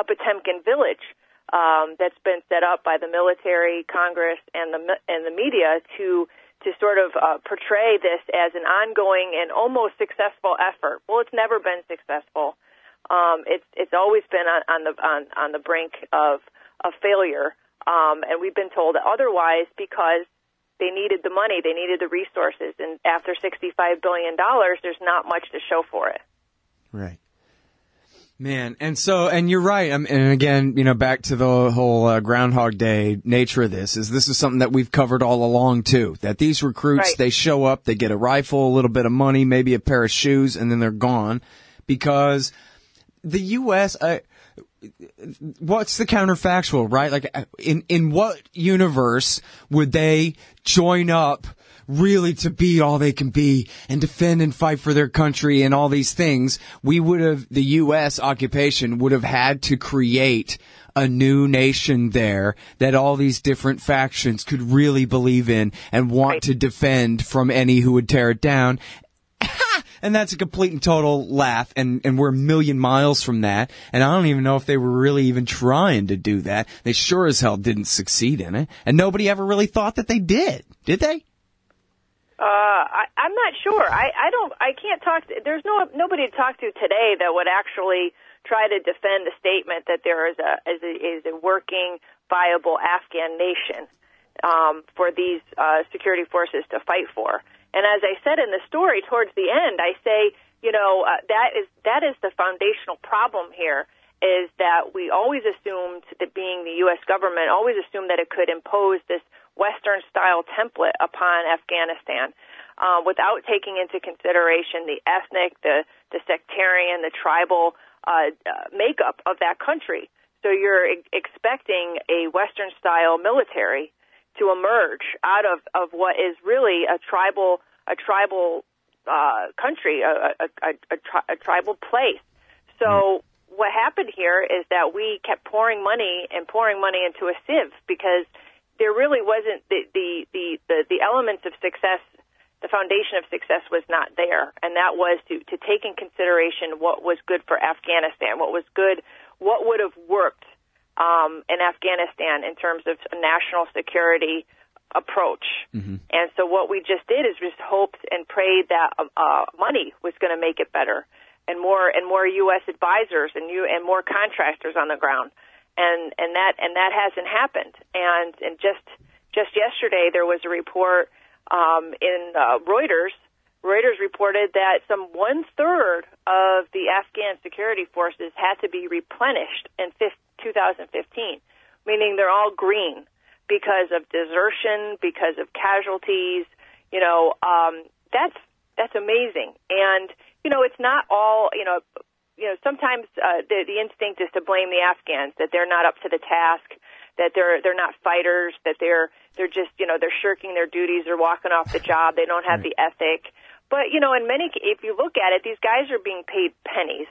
a Potemkin village um, that's been set up by the military, Congress, and the and the media to to sort of uh, portray this as an ongoing and almost successful effort. Well, it's never been successful um, it's it's always been on, on the on, on the brink of of failure, um, and we've been told otherwise because they needed the money, they needed the resources, and after sixty five billion dollars, there's not much to show for it.
Right. Man, and so, and you're right. Um, and again, you know, back to the whole uh, Groundhog Day nature of this is this is something that we've covered all along too. That these recruits,
right.
they show up, they get a rifle, a little bit of money, maybe a pair of shoes, and then they're gone because the U.S. Uh, what's the counterfactual, right? Like, in in what universe would they join up? really to be all they can be and defend and fight for their country and all these things, we would have, the U.S. occupation would have had to create a new nation there that all these different factions could really believe in and want right. to defend from any who would tear it down and that's a complete and total laugh, and, and we're a million miles from that, and I don't even know if they were really even trying to do that. They sure as hell didn't succeed in it, and nobody ever really thought that they did, did they?
Uh, I, I'm not sure. I, I don't. I can't talk. To, there's no nobody to talk to today that would actually try to defend the statement that there is a is a, is a working, viable Afghan nation um, for these uh, security forces to fight for. And as I said in the story towards the end, I say, you know, uh, that is that is the foundational problem here is that we always assumed that being the U.S. government always assumed that it could impose this Western style template upon Afghanistan uh, without taking into consideration the ethnic, the the sectarian, the tribal uh, uh, makeup of that country. So you're e- expecting a Western style military to emerge out of, of what is really a tribal a tribal uh, country, a, a, a, a, tri- a tribal place. So mm-hmm. what happened here is that we kept pouring money and pouring money into a sieve because there really wasn't the the the the, the elements of success. The foundation of success was not there, and that was to to take in consideration what was good for Afghanistan, what was good, what would have worked um, in Afghanistan in terms of national security approach. Mm-hmm. And so what we just did is just hoped and prayed that uh, uh money was going to make it better, and more and more U.S. advisors and you and more contractors on the ground, and and that and that hasn't happened. And and just just yesterday there was a report um, in uh, Reuters. Reuters reported that some one third of the Afghan security forces had to be replenished in 2015, meaning they're all green because of desertion, because of casualties. You know, um, that's that's amazing. And you know, it's not all. You know, you know, sometimes uh, the, the instinct is to blame the Afghans that they're not up to the task, that they're they're not fighters, that they're they're just, you know, they're shirking their duties, they're walking off the job, they don't have the ethic. But, you know, in many, if you look at it, these guys are being paid pennies.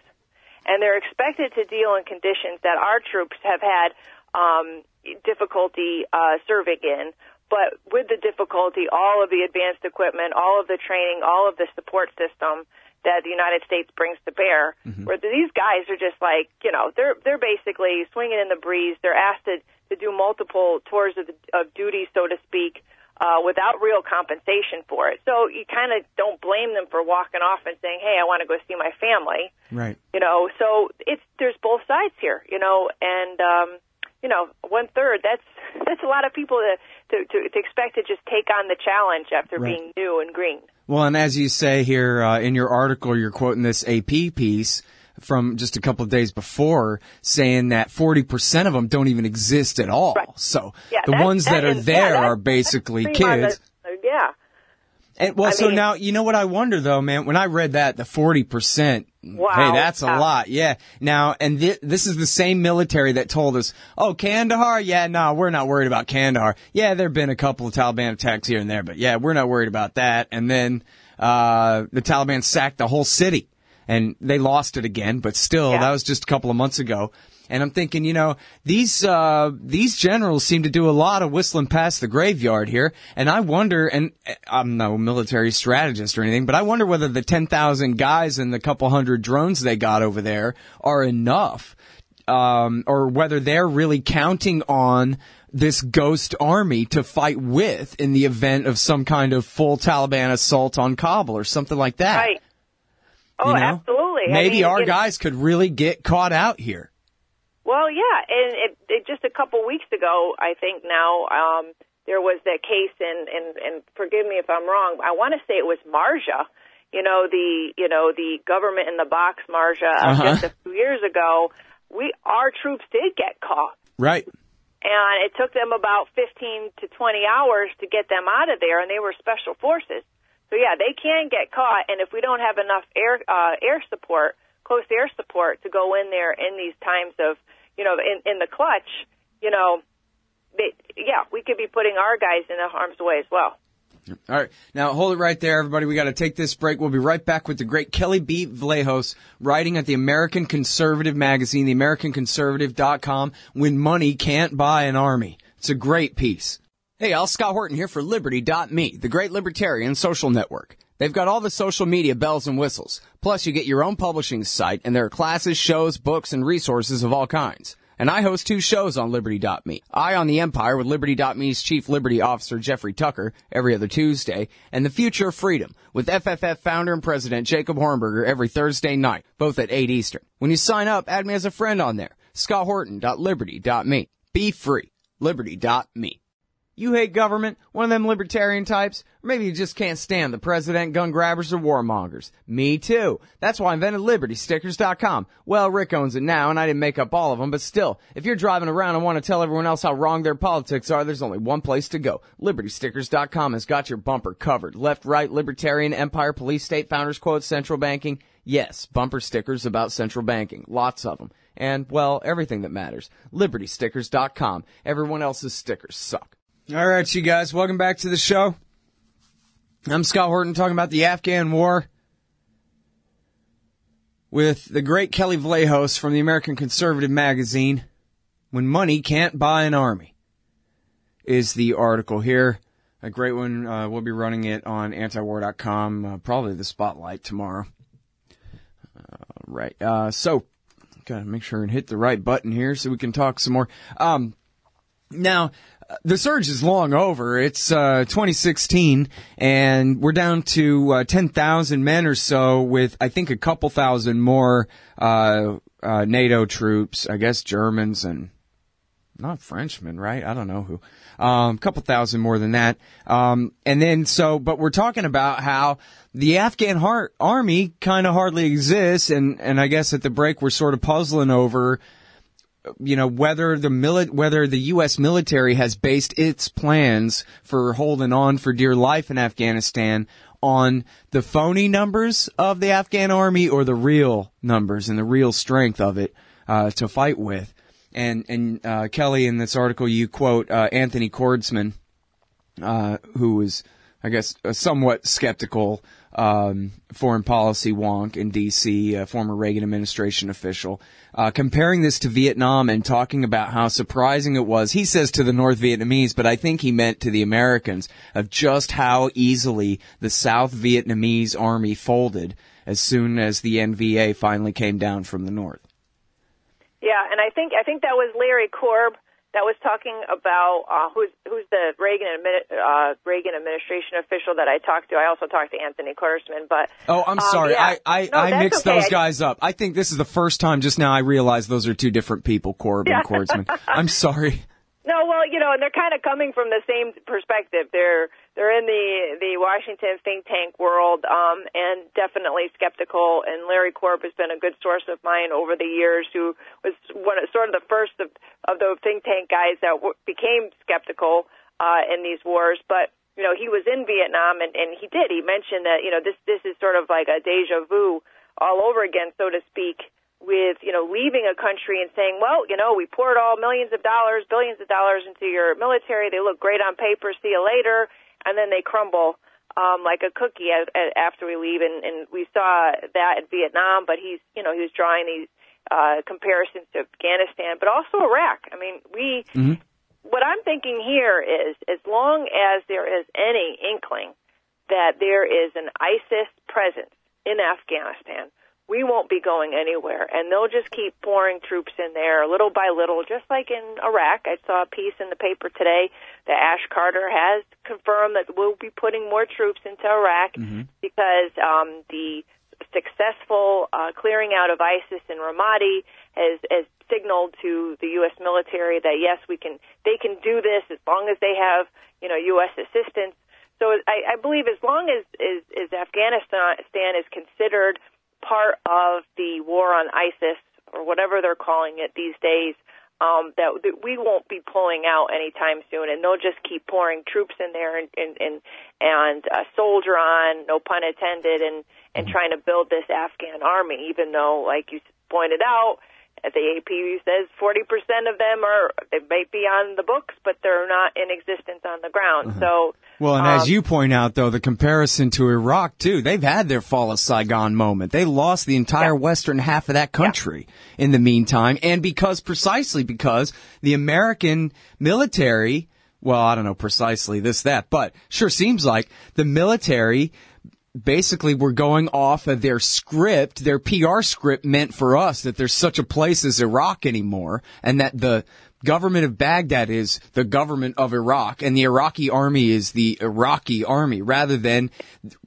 And they're expected to deal in conditions that our troops have had um, difficulty uh, serving in. But with the difficulty, all of the advanced equipment, all of the training, all of the support system that the United States brings to bear, mm-hmm. where these guys are just like, you know, they're they're basically swinging in the breeze. They're asked to, to do multiple tours of, the, of duty, so to speak, uh, without real compensation for it. So you kind of don't blame them for walking off and saying, "Hey, I want to go see my family."
Right.
You know, so it's there's both sides here. You know, and um, you know, one third. That's that's a lot of people to to, to, to expect to just take on the challenge after right. being new and green.
Well, and as you say here uh, in your article, you're quoting this AP piece from just a couple of days before saying that 40% of them don't even exist at all.
Right.
So
yeah,
the ones that,
that
are
is,
there
yeah,
are basically kids.
The, yeah.
And well,
I
so
mean,
now you know what I wonder though, man. When I read that, the forty percent,
wow,
hey, that's a lot. Yeah. Now, and th- this is the same military that told us, oh, Kandahar, yeah, no, we're not worried about Kandahar. Yeah, there've been a couple of Taliban attacks here and there, but yeah, we're not worried about that. And then uh the Taliban sacked the whole city, and they lost it again, but still,
Yeah.
that was just a couple of months ago. And I'm thinking, you know, these uh, these generals seem to do a lot of whistling past the graveyard here, and I wonder. And uh, I'm no military strategist or anything, but I wonder whether the 10,000 guys and the couple hundred drones they got over there are enough, um, or whether they're really counting on this ghost army to fight with in the event of some kind of full Taliban assault on Kabul or something like that.
Right. Oh,
you know?
absolutely. I
Maybe
mean,
our guys could really get caught out here.
Well, yeah, and it, it, just a couple weeks ago, I think now um, there was that case, and and and forgive me if I'm wrong. I want to say it was Marja. You know the you know the government in the box Marja uh,
Uh-huh.
just a few years ago. We our troops did get caught,
Right.
and it took them about 15 to 20 hours to get them out of there, and they were special forces. So yeah, they can get caught, and if we don't have enough air uh, air support, close air support to go in there in these times of you know in in the clutch, you know, they, yeah, we could be putting our guys in harm's way as well.
All right. Now hold it right there, everybody. We got to take this break. We'll be right back with the great Kelly B. Vlahos writing at the American Conservative magazine, theamericanconservative.com, when money can't buy an army. It's a great piece. Hey, Al Scott Horton here for Liberty.me, the great libertarian social network. They've got all the social media bells and whistles. Plus, you get your own publishing site, and there are classes, shows, books, and resources of all kinds. And I host two shows on Liberty.me. Eye on the Empire with Liberty.me's Chief Liberty Officer Jeffrey Tucker every other Tuesday, and The Future of Freedom with FFF founder and president Jacob Hornberger every Thursday night, both at 8 Eastern. When you sign up, add me as a friend on there. ScottHorton.Liberty.me. Be free. Liberty.me. You hate government, one of them libertarian types, or maybe you just can't stand the president, gun grabbers, or warmongers. Me too. That's why I invented LibertyStickers.com. Well, Rick owns it now, and I didn't make up all of them, but still, if you're driving around and want to tell everyone else how wrong their politics are, there's only one place to go. LibertyStickers.com has got your bumper covered. Left, right, libertarian, empire, police, state, founders quote, central banking. Yes, bumper stickers about central banking. Lots of them. And, well, everything that matters. LibertyStickers.com. Everyone else's stickers suck. All right, you guys, welcome back to the show. I'm Scott Horton talking about the Afghan War with the great Kelly Vlahos from the American Conservative magazine. When money can't buy an army is the article here. A great one. Uh, we'll be running it on antiwar.com, uh, probably the spotlight tomorrow. Uh, right. Uh, so, gotta make sure and hit the right button here so we can talk some more. Um, now, the surge is long over. It's uh, 2016, and we're down to uh, 10,000 men or so, with I think a couple thousand more uh, uh, NATO troops. I guess Germans and not Frenchmen, right? I don't know who. Um, couple thousand more than that. Um, and then so, but we're talking about how the Afghan army kind of hardly exists, and and I guess at the break we're sort of puzzling over you know whether the mili- whether the U.S. military has based its plans for holding on for dear life in Afghanistan on the phony numbers of the Afghan army or the real numbers and the real strength of it uh, to fight with. And and uh, Kelly in this article you quote uh, Anthony Cordesman uh, who was, I guess, somewhat skeptical um, foreign policy wonk in D.C., a former Reagan administration official, uh, comparing this to Vietnam and talking about how surprising it was. He says to the North Vietnamese, but I think he meant to the Americans of just how easily the South Vietnamese army folded as soon as the NVA finally came down from the north.
Yeah, and I think I think that was Larry Korb that was talking about uh, who's who's the Reagan uh, Reagan administration official that I talked to. I also talked to Anthony Cordesman, but
oh, I'm
um,
sorry,
yeah.
I I,
no,
I mixed
okay.
those guys up. I think this is the first time just now I realized those are two different people, Korb
yeah.
and Kurzman. I'm sorry.
No, well, you know, and they're kind of coming from the same perspective. They're they're in the the Washington think tank world, um, and definitely skeptical. And Larry Korb has been a good source of mine over the years, who was one of, sort of the first of of the think tank guys that w- became skeptical uh, in these wars. But you know, he was in Vietnam, and and he did. He mentioned that you know this this is sort of like a deja vu all over again, so to speak with you know leaving a country and saying, well, you know, we poured all millions of dollars, billions of dollars into your military. They look great on paper. See you later, and then they crumble um, like a cookie as, as, after we leave. And, and we saw that in Vietnam. But he's you know he was drawing these uh, comparisons to Afghanistan, but also Iraq. I mean, we.
Mm-hmm.
What I'm thinking here is, as long as there is any inkling that there is an ISIS presence in Afghanistan, we won't be going anywhere. And they'll just keep pouring troops in there little by little, just like in Iraq. I saw a piece in the paper today that Ash Carter has confirmed that we'll be putting more troops into Iraq
mm-hmm.
because um, the successful uh, clearing out of ISIS in Ramadi has, has signaled to the U.S. military that yes, we can, they can do this as long as they have, you know, U.S. assistance. So I, I believe as long as, as, as Afghanistan is considered part of the war on ISIS or whatever they're calling it these days, um, that, that we won't be pulling out anytime soon, and they'll just keep pouring troops in there and and and, and uh, soldier on, no pun intended, and and trying to build this Afghan army. Even though, like you pointed out, the AP says 40% of them are they might be on the books, but they're not in existence on the ground.
Uh-huh.
So.
Well, and
um,
as you point out, though, the comparison to Iraq too, they've had their fall of Saigon moment. They lost the entire
Yeah.
western half of that country in the meantime, and because precisely because the American military, well, I don't know precisely this that, but sure seems like the military basically were going off of their script, their PR script meant for us that there's such a place as Iraq anymore, and that the government of Baghdad is the government of Iraq, and the Iraqi army is the Iraqi army, rather than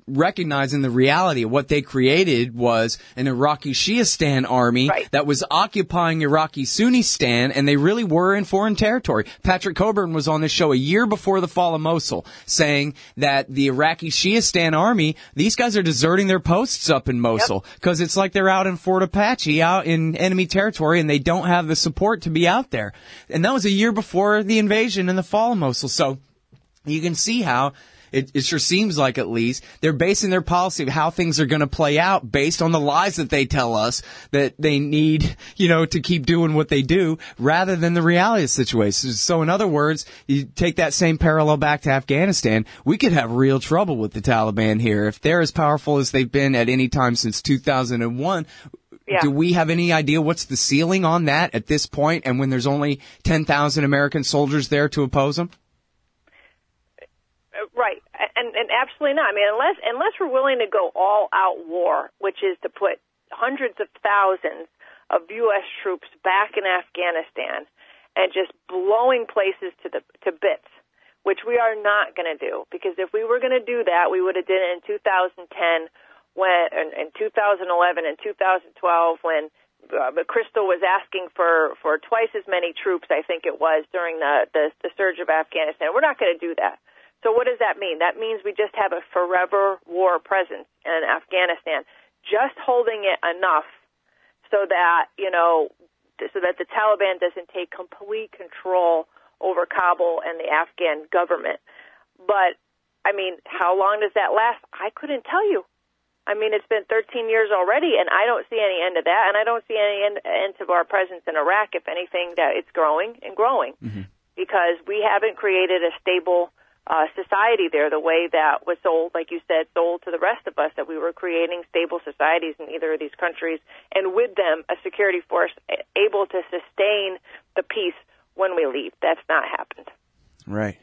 recognizing the reality of what they created was an Iraqi Shiistan army
Right.
that was occupying Iraqi Sunnistan, and they really were in foreign territory. Patrick Cockburn was on this show a year before the fall of Mosul, saying that the Iraqi Shiistan army, these guys are deserting their posts up in Mosul because it's like they're out in Fort Apache, out in enemy territory, and they don't have the support to be out there. And that was a year before the invasion and the fall of Mosul. So you can see how it, it sure seems like at least they're basing their policy of how things are going to play out based on the lies that they tell us that they need, you know, to keep doing what they do rather than the reality of the situation. So in other words, you take that same parallel back to Afghanistan, we could have real trouble with the Taliban here. If they're as powerful as they've been at any time since 2001,
Yeah.
do we have any idea what's the ceiling on that at this point and when there's only 10,000 American soldiers there to oppose them?
And and absolutely not. I mean, unless unless we're willing to go all out war, which is to put hundreds of thousands of U.S. troops back in Afghanistan and just blowing places to the to bits, which we are not going to do. Because if we were going to do that, we would have did it in 2010, when in, in 2011 and 2012 when. Uh, Crystal was asking for, for twice as many troops, I think it was, during the, the, the surge of Afghanistan. We're not going to do that. So what does that mean? That means we just have a forever war presence in Afghanistan, just holding it enough so that, you know, so that the Taliban doesn't take complete control over Kabul and the Afghan government. But, I mean, how long does that last? I couldn't tell you. I mean, it's been 13 years already, and I don't see any end to that, and I don't see any end, end to our presence in Iraq. If anything, that it's growing and growing mm-hmm. because we haven't created a stable uh, society there, the way that was sold, like you said, sold to the rest of us, that we were creating stable societies in either of these countries, and with them, a security force able to sustain the peace when we leave. That's not happened.
Right.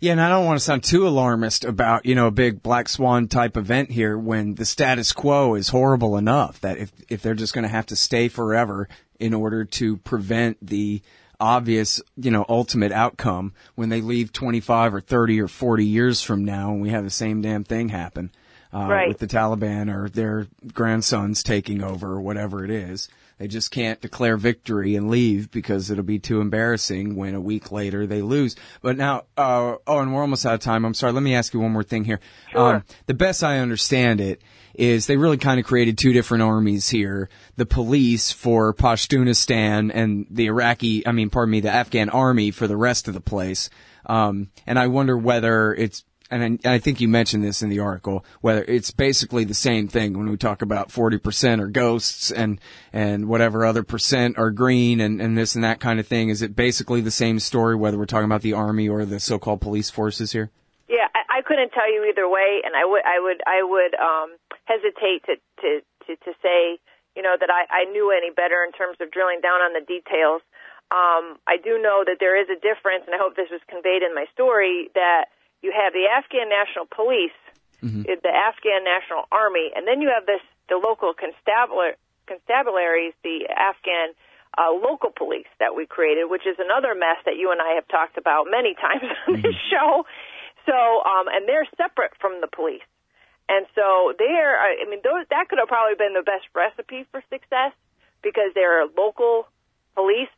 Yeah, and I don't want to sound too alarmist about, you know, a big black swan type event here when the status quo is horrible enough that if, if they're just going to have to stay forever in order to prevent the obvious, you know, ultimate outcome when they leave 25 or 30 or 40 years from now and we have the same damn thing happen. Uh,
right.
with the Taliban or their grandsons taking over or whatever it is. They just can't declare victory and leave because it'll be too embarrassing when a week later they lose. But now, uh, oh, and we're almost out of time. I'm sorry. Let me ask you one more thing here.
Sure. Um,
the best I understand it is they really kind of created two different armies here. The police for Pashtunistan and the Iraqi, I mean, pardon me, the Afghan army for the rest of the place. Um, and I wonder whether it's and I, think you mentioned this in the article, whether it's basically the same thing when we talk about 40% are ghosts and, and whatever other percent are green and, and this and that kind of thing. Is it basically the same story, whether we're talking about the army or the so-called police forces here?
Yeah, I, I couldn't tell you either way, and I would, I would, I would, um, hesitate to, to, to, to say, you know, that I, I knew any better in terms of drilling down on the details. Um, I do know that there is a difference, and I hope this was conveyed in my story, that you have the Afghan National Police, mm-hmm. the Afghan National Army, and then you have this the local constabulary, constabularies, the Afghan uh, local police that we created, which is another mess that you and I have talked about many times on this mm-hmm. show. So, um, and they're separate from the police. And so they're, I mean, those, that could have probably been the best recipe for success because they're local police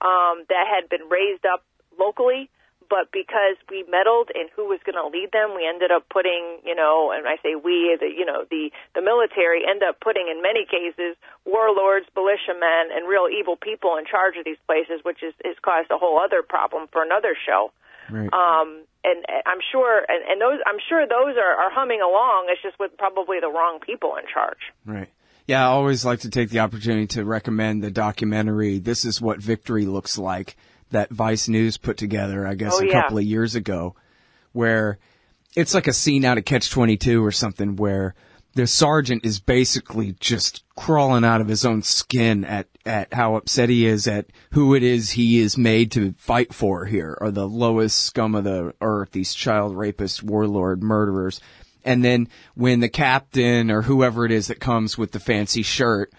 um, that had been raised up locally but because we meddled in who was going to lead them, we ended up putting, you know, and I say we, the, you know, the the military end up putting in many cases warlords, militiamen, and real evil people in charge of these places, which is has caused a whole other problem for another show.
Right.
Um, and I'm sure, and, and those, I'm sure those are, are humming along. It's just with probably the wrong people in charge.
Right. Yeah, I always like to take the opportunity to recommend the documentary. This is what victory looks like that Vice News put together, I guess,
oh,
a
yeah.
couple of years ago, where it's like a scene out of Catch 22 or something where the sergeant is basically just crawling out of his own skin at, at how upset he is at who it is he is made to fight for here, or the lowest scum of the earth, these child rapists, warlord, murderers. And then when the captain or whoever it is that comes with the fancy shirt,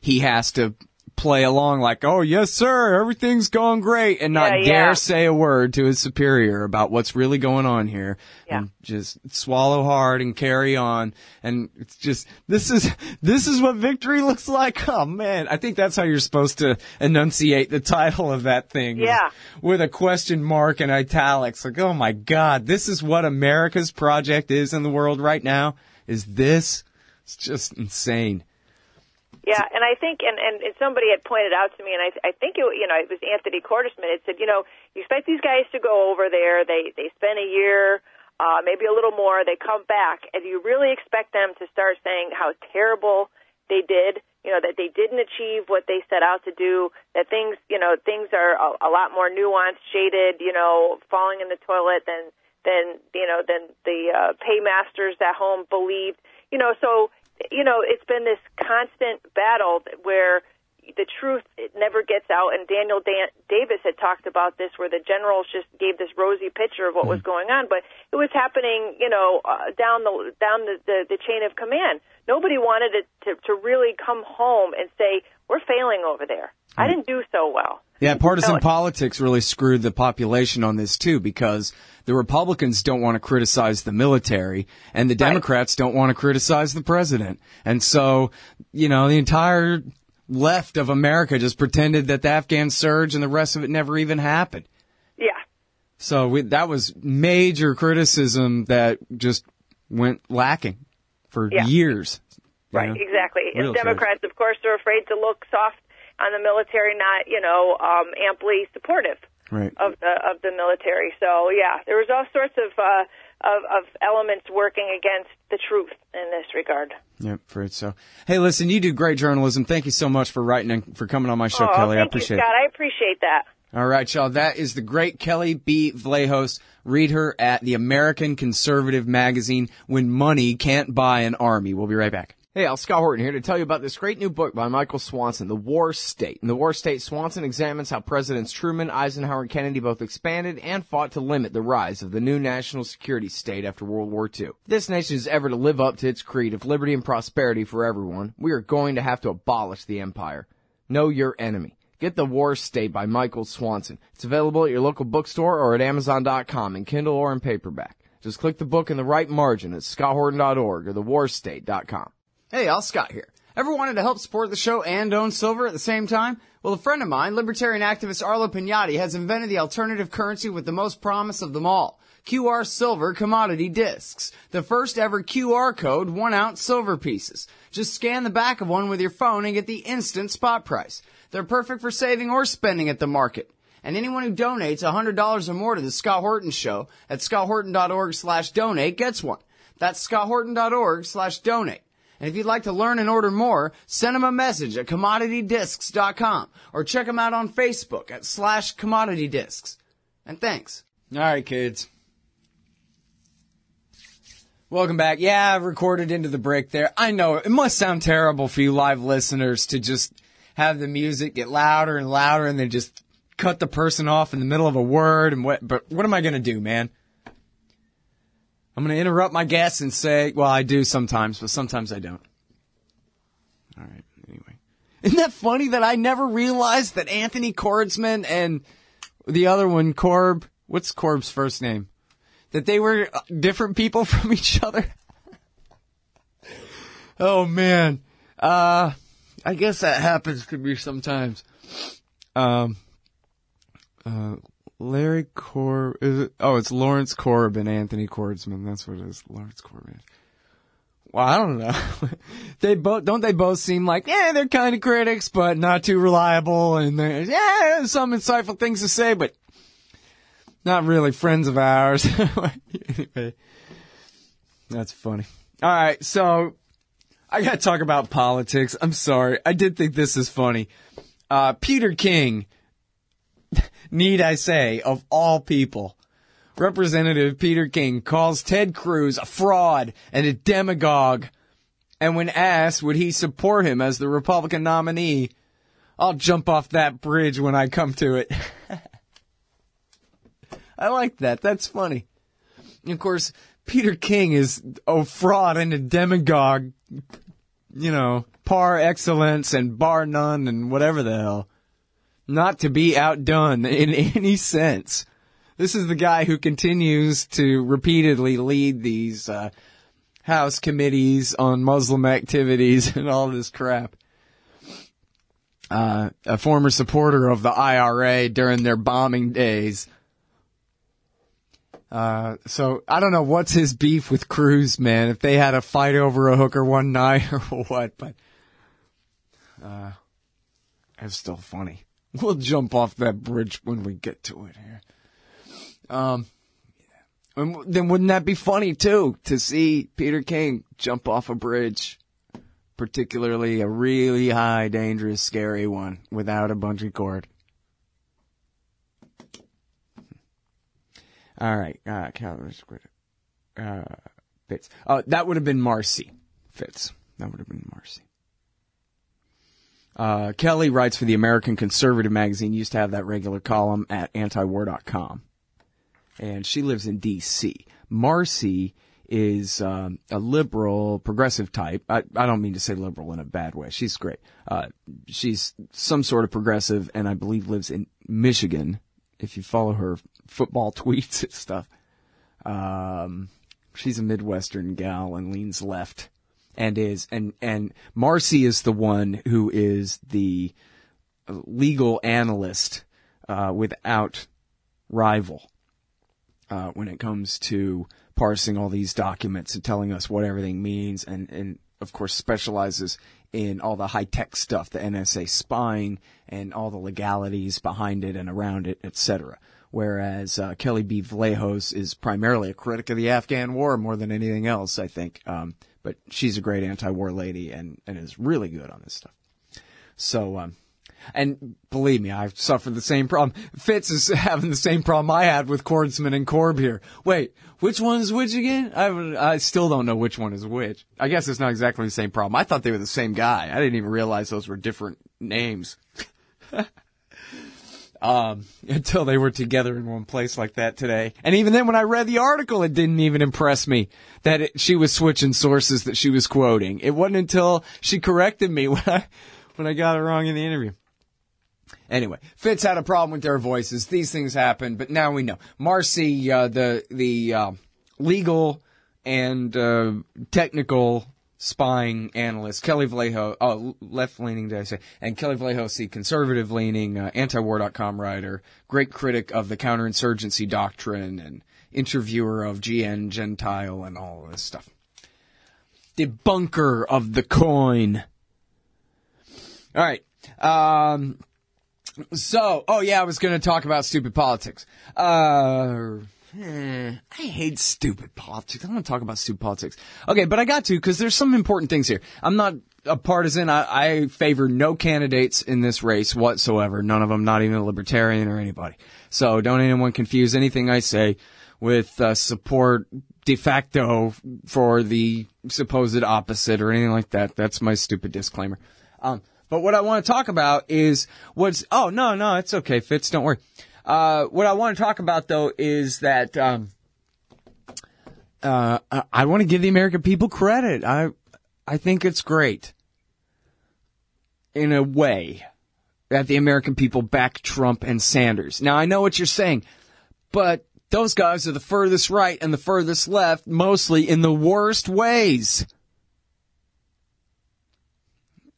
he has to play along like, oh, yes, sir, everything's going great, and not
yeah, yeah.
dare say a word to his superior about what's really going on here.
Yeah.
And just swallow hard and carry on. And it's just, this is, this is what victory looks like. Oh man, I think that's how you're supposed to enunciate the title of that thing.
Yeah.
With a question mark and italics. Like, oh my God, this is what America's project is in the world right now. Is this? It's just insane.
Yeah, and I think, and, and somebody had pointed out to me, and I, I think it, you know, it was Anthony Cordesman. It said, you know, you expect these guys to go over there. They they spend a year, uh, maybe a little more. They come back, and you really expect them to start saying how terrible they did. You know that they didn't achieve what they set out to do. That things, you know, things are a, a lot more nuanced, shaded. You know, falling in the toilet than than you know than the uh, paymasters at home believed. You know, so you know, it's been this constant battle where the truth it never gets out. And Daniel Dan- Davis had talked about this, where the generals just gave this rosy picture of what was mm-hmm. going on, but it was happening, you know, uh, down the down the, the the chain of command. Nobody wanted it to to really come home and say we're failing over there. I didn't do so well.
Yeah, partisan oh. politics really screwed the population on this too because the Republicans don't want to criticize the military and the Democrats
right.
don't want to criticize the president. And so, you know, the entire left of America just pretended that the Afghan surge and the rest of it never even happened.
Yeah.
So we, that was major criticism that just went lacking for
yeah.
years.
Right,
know?
exactly.
Real
and Democrats, of course, are afraid to look soft on the military, not you know um, amply supportive
right.
of the of the military. So yeah, there was all sorts of uh, of, of elements working against the truth in this regard.
Yep, Fred. So, hey, listen, you do great journalism. Thank you so much for writing and for coming on my show,
oh,
Kelly.
I
appreciate
you, Scott.
it.
I appreciate that.
All right, y'all. That is the great Kelly B. Vlahos. Read her at the American Conservative magazine when money can't buy an army. We'll be right back.
Hey, Al Scott Horton here to tell you about this great new book by Michael Swanson, The War State. In The War State, Swanson examines how Presidents Truman, Eisenhower, and Kennedy both expanded and fought to limit the rise of the new national security state after World War II. If this nation is ever to live up to its creed of liberty and prosperity for everyone, we are going to have to abolish the empire. Know your enemy. Get The War State by Michael Swanson. It's available at your local bookstore or at Amazon.com in Kindle or in paperback. Just click the book in the right margin at scotthorton.org or thewarstate.com.
Hey, Al Scott here. Ever wanted to help support the show and own silver at the same time? Well, a friend of mine, libertarian activist Arlo Pignati, has invented the alternative currency with the most promise of them all. QR Silver Commodity Discs. The first ever QR code one ounce silver pieces. Just scan the back of one with your phone and get the instant spot price. They're perfect for saving or spending at the market. And anyone who donates $100 or more to the Scott Horton Show at scotthorton.org slash donate gets one. That's scotthorton.org slash donate. And if you'd like to learn and order more, send them a message at commoditydiscs.com or check them out on Facebook at slash commoditydiscs. And thanks. All right, kids. Welcome back. Yeah, I recorded into the break there. I know it must sound terrible for you live listeners to just have the music get louder and louder and then just cut the person off in the middle of a word and what, but what am I going to do, man? I'm going to interrupt my guests and say, well, I do sometimes, but sometimes I don't. All right. Anyway, isn't that funny that I never realized that Anthony Cordesman and the other one, Korb, what's Korb's first name? That they were uh, different people from each other? oh man. Uh, I guess that happens to me sometimes. Um, uh, Larry Korb is it? Oh, it's Lawrence Korb and Anthony Cordesman. That's what it is. Lawrence Korb. Well, I don't know. they both don't they both seem like yeah they're kind of critics, but not too reliable, and they yeah some insightful things to say, but not really friends of ours. anyway, that's funny. All right, so I got to talk about politics. I'm sorry. I did think this is funny. Uh, Peter King, need I say, of all people, Representative Peter King calls Ted Cruz a fraud and a demagogue. And when asked would he support him as the Republican nominee, I'll jump off that bridge when I come to it. I like that. That's funny. Of course, Peter King is a fraud and a demagogue, you know, par excellence and bar none and whatever the hell. Not to be outdone in any sense. This is the guy who continues to repeatedly lead these uh, House committees on Muslim activities and all this crap. Uh, a former supporter of the IRA during their bombing days. Uh, so I don't know what's his beef with Cruz, man. If they had a fight over a hooker one night or what, but uh, it's still funny. We'll jump off that bridge when we get to it here. Um, and then wouldn't that be funny too to see Peter King jump off a bridge, particularly a really high, dangerous, scary one without a bungee cord? All right, uh, uh, Fitz. Oh, that would have been Marcy Fitz. That would have been Marcy. Uh, Kelly writes for the American Conservative magazine. Used to have that regular column at antiwar.com and she lives in D.C. Marcy is um, a liberal, progressive type. I, I don't mean to say liberal in a bad way. She's great. Uh, she's some sort of progressive, and I believe lives in Michigan. If you follow her football tweets and stuff, um, she's a Midwestern gal and leans left, and is and and Marcy is the one who is the legal analyst uh, without rival uh, when it comes to parsing all these documents and telling us what everything means, and, and of course specializes in all the high tech stuff, the NSA spying and all the legalities behind it and around it, etc. Whereas uh, Kelly B. Vlahos is primarily a critic of the Afghan war more than anything else, I think. Um, but she's a great anti-war lady and, and is really good on this stuff. So, um, And believe me, I've suffered the same problem. Fitz is having the same problem I had with Cordesman and Korb here. Wait, which one is which again? I, I still don't know which one is which. I guess it's not exactly the same problem. I thought they were the same guy. I didn't even realize those were different names. um, until they were together in one place like that today. And even then, when I read the article, it didn't even impress me that it, she was switching sources that she was quoting. It wasn't until she corrected me when I, when I got it wrong in the interview. Anyway, Fitz had a problem with their voices. These things happen, but now we know. Marcy, uh, the the uh, legal and uh, technical spying analyst, Kelly Vlahos, uh, left leaning, did I say? And Kelly Vlahos, the conservative leaning, uh, antiwar.com writer, great critic of the counterinsurgency doctrine, and interviewer of Gian Gentile and all this stuff. Debunker of the COIN. All right. Um, so, oh yeah, I was going to talk about stupid politics. Uh, eh, I hate stupid politics. I don't want to talk about stupid politics. Okay, but I got to because there's some important things here. I'm not a partisan. I, I favor no candidates in this race whatsoever. None of them, not even a libertarian or anybody. So don't anyone confuse anything I say with uh, support de facto for the supposed opposite or anything like that. That's my stupid disclaimer. Um, but what I want to talk about is what's, oh, no, no, it's okay, Fitz, don't worry. Uh, what I want to talk about though is that, um, uh, I want to give the American people credit. I, I think it's great. In a way that the American people back Trump and Sanders. Now I know what you're saying, but those guys are the furthest right and the furthest left, mostly in the worst ways.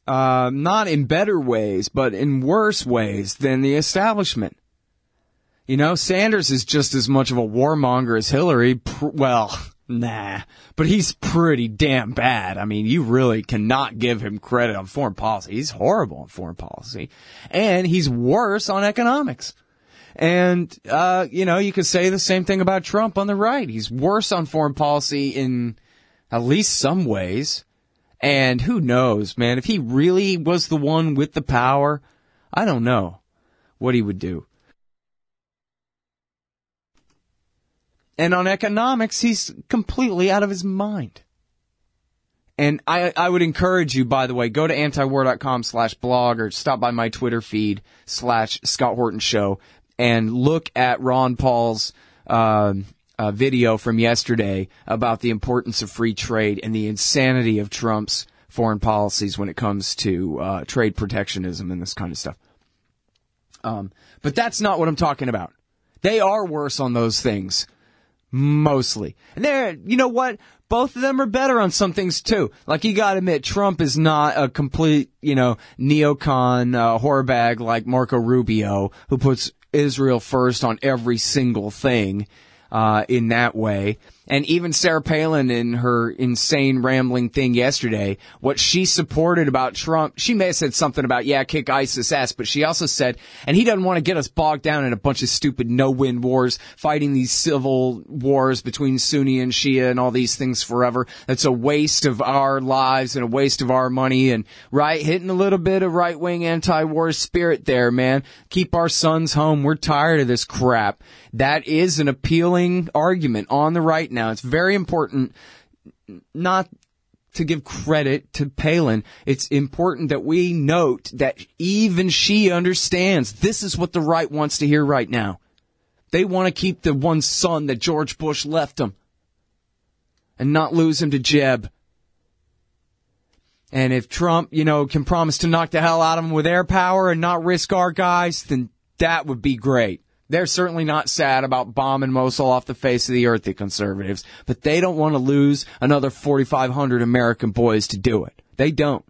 Uh, not in better ways, but in worse ways than the establishment. You know, Sanders is just as much of a warmonger as Hillary. Well, nah, but he's pretty damn bad. I mean, you really cannot give him credit on foreign policy. He's horrible on foreign policy. And he's worse on economics. And, uh, you know, you could say the same thing about Trump on the right. He's worse on foreign policy in at least some ways. And who knows, man, if he really was the one with the power, I don't know what he would do. And on economics, he's completely out of his mind. And I, I would encourage you, by the way, go to antiwar.com slash blog or stop by my Twitter feed slash Scott Horton Show and look at Ron Paul's uh, uh, video from yesterday about the importance of free trade and the insanity of Trump's foreign policies when it comes to uh, trade protectionism and this kind of stuff. Um, but that's not what I'm talking about. They are worse on those things mostly. And they're, you know what? Both of them are better on some things too. Like you gotta admit, Trump is not a complete, you know, neocon, uh, horror bag like Marco Rubio, who puts Israel first on every single thing, uh, in that way. And even Sarah Palin in her insane rambling thing yesterday, what she supported about Trump, she may have said something about, yeah, kick ISIS ass, but she also said, and he doesn't want to get us bogged down in a bunch of stupid no-win wars, fighting these civil wars between Sunni and Shia and all these things forever. That's a waste of our lives and a waste of our money and, right, hitting a little bit of right-wing anti-war spirit there, man. Keep our sons home. We're tired of this crap. That is an appealing argument on the right now. It's very important not to give credit to Palin. It's important that we note that even she understands this is what the right wants to hear right now. They want to keep the one son that George Bush left them and not lose him to Jeb. And if Trump, you know, can promise to knock the hell out of him with air power and not risk our guys, then that would be great. They're certainly not sad about bombing Mosul off the face of the earth, the conservatives, but they don't want to lose another 4,500 American boys to do it. They don't.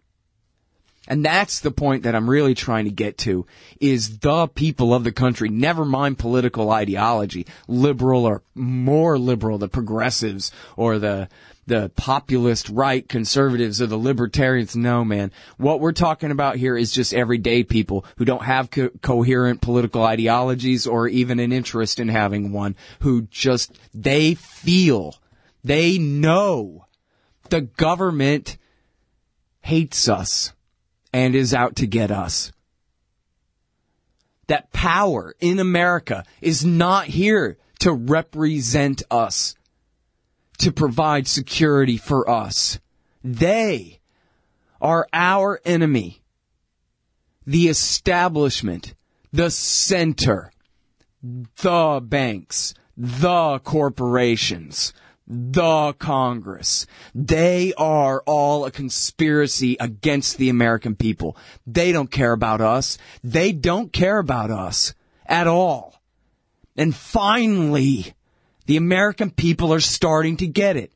And that's the point that I'm really trying to get to is the people of the country, never mind political ideology, liberal or more liberal, the progressives or the the populist right conservatives or the libertarians. No, man. What we're talking about here is just everyday people who don't have co- coherent political ideologies or even an interest in having one, who just, they feel, they know the government hates us and is out to get us. that power in America is not here to represent us, to provide security for us. They are our enemy. The establishment, the center, the banks, the corporations, the Congress. They are all a conspiracy against the American people. They don't care about us. They don't care about us at all. And finally, the American people are starting to get it.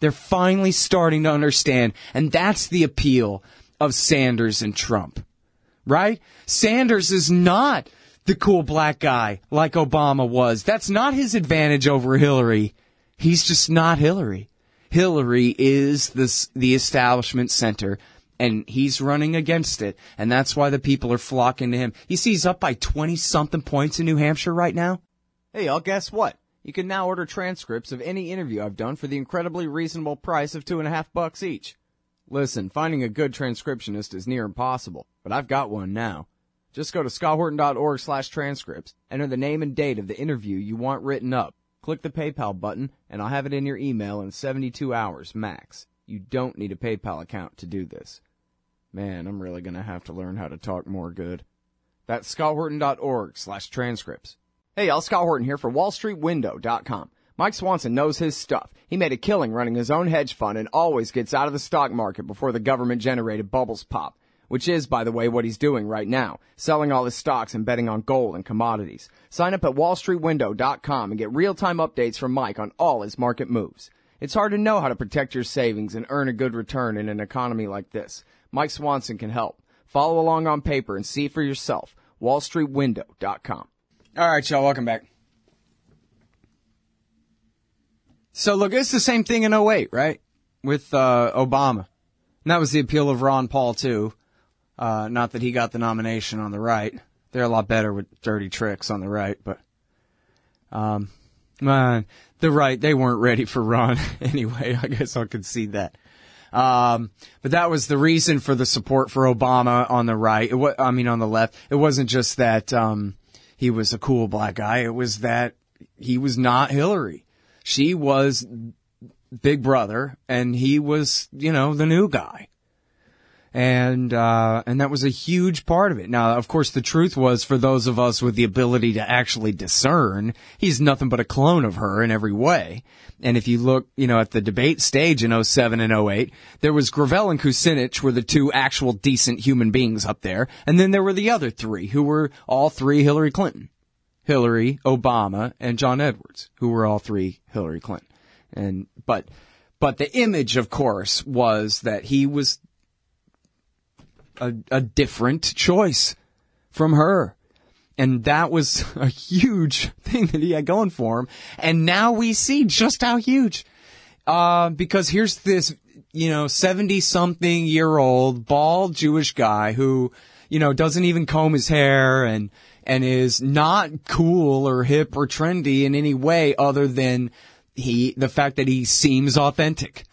They're finally starting to understand. And that's the appeal of Sanders and Trump. Right? Sanders is not the cool black guy like Obama was. That's not his advantage over Hillary. He's just not Hillary. Hillary is this, the establishment center and he's running against it. And that's why the people are flocking to him. You see, he's up by 20 something points in New Hampshire right now.
Hey, y'all, guess what? You can now order transcripts of any interview I've done for the incredibly reasonable price of two and a half bucks each. Listen, finding a good transcriptionist is near impossible, but I've got one now. Just go to scotthorton.org slash transcripts, enter the name and date of the interview you want written up, click the PayPal button, and I'll have it in your email in 72 hours max. You don't need a PayPal account to do this. Man, I'm really gonna have to learn how to talk more good. That's scotthorton.org slash transcripts. Hey, y'all, Scott Horton here for WallStreetWindow.com. Mike Swanson knows his stuff. He made a killing running his own hedge fund and always gets out of the stock market before the government generated bubbles pop. Which is, by the way, what he's doing right now. Selling all his stocks and betting on gold and commodities. Sign up at wallstreetwindow.com and get real-time updates from Mike on all his market moves. It's hard to know how to protect your savings and earn a good return in an economy like this. Mike Swanson can help. Follow along on paper and see for yourself. wallstreetwindow.com.
All right, y'all, welcome back. So look, it's the same thing in 08, right? With uh, Obama. And that was the appeal of Ron Paul too. Uh, not that he got the nomination on the right. They're a lot better with dirty tricks on the right, but um, man, the right they weren't ready for Ron anyway. I guess I'll concede that. Um, but that was the reason for the support for Obama on the right. It was, I mean, on the left. It wasn't just that um, he was a cool black guy. It was that he was not Hillary. She was Big Brother, and he was, you know, the new guy. And, uh, and that was a huge part of it. Now, of course, the truth was for those of us with the ability to actually discern, he's nothing but a clone of her in every way. And if you look, you know, at the debate stage in 07 and 08, there was Gravel and Kucinich were the two actual decent human beings up there. And then there were the other three who were all three Hillary Clinton. Hillary, Obama, and John Edwards, who were all three Hillary Clinton. And, but, but the image, of course, was that he was a, a different choice from her. And that was a huge thing that he had going for him. And now we see just how huge. Uh, because here's this, you know, 70 something year old bald Jewish guy who, you know, doesn't even comb his hair and, and is not cool or hip or trendy in any way other than he, the fact that he seems authentic.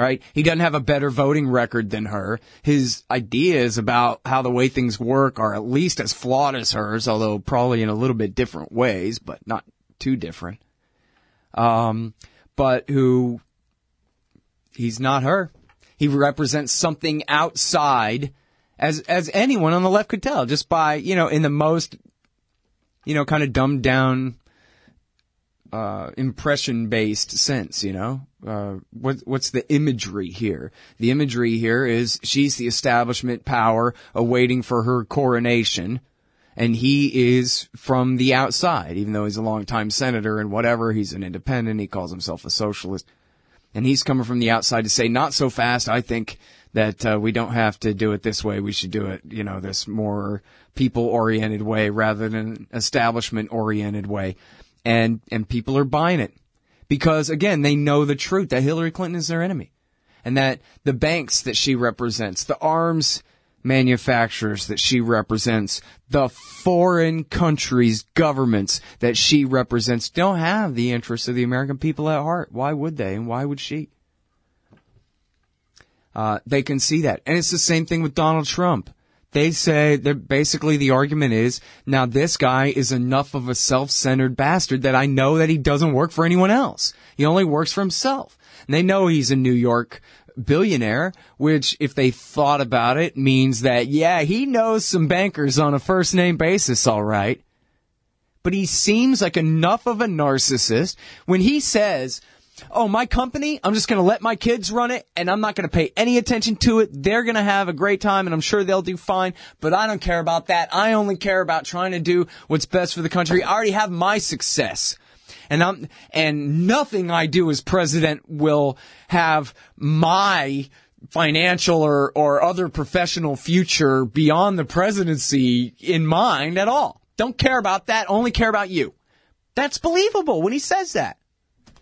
Right? He doesn't have a better voting record than her. His ideas about how the way things work are at least as flawed as hers, although probably in a little bit different ways, but not too different. Um, but who, he's not her. He represents something outside as, as anyone on the left could tell just by, you know, in the most, you know, kind of dumbed down, uh, impression based sense, you know? Uh, what, what's the imagery here? The imagery here is she's the establishment power awaiting for her coronation. And he is from the outside, even though he's a longtime senator and whatever. He's an independent. He calls himself a socialist. And he's coming from the outside to say, not so fast. I think that uh, we don't have to do it this way. We should do it, you know, this more people oriented way rather than establishment oriented way. And, and people are buying it because again, they know the truth that Hillary Clinton is their enemy and that the banks that she represents, the arms manufacturers that she represents, the foreign countries, governments that she represents don't have the interests of the American people at heart. Why would they? And why would she? Uh, they can see that. And it's the same thing with Donald Trump. They say that basically the argument is now this guy is enough of a self-centered bastard that I know that he doesn't work for anyone else. He only works for himself. And they know he's a New York billionaire, which if they thought about it means that yeah, he knows some bankers on a first name basis, all right. But he seems like enough of a narcissist when he says, oh, my company, I'm just going to let my kids run it and I'm not going to pay any attention to it. They're going to have a great time and I'm sure they'll do fine, but I don't care about that. I only care about trying to do what's best for the country. I already have my success. And I'm, and nothing I do as president will have my financial or, or other professional future beyond the presidency in mind at all. Don't care about that. Only care about you. That's believable when he says that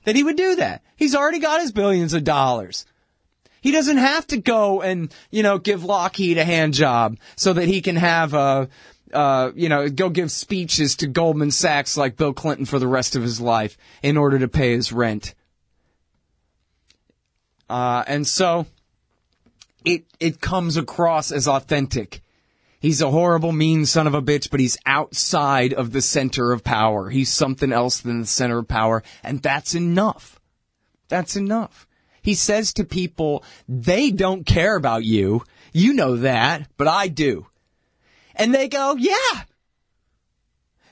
that he would do that. He's already got his billions of dollars. He doesn't have to go and, you know, give Lockheed a hand job so that he can have a, uh, you know, go give speeches to Goldman Sachs like Bill Clinton for the rest of his life in order to pay his rent. Uh, and so it, it comes across as authentic. He's a horrible, mean son of a bitch, but he's outside of the center of power. He's something else than the center of power, and that's enough. That's enough. He says to people, they don't care about you. You know that, but I do. And they go, yeah.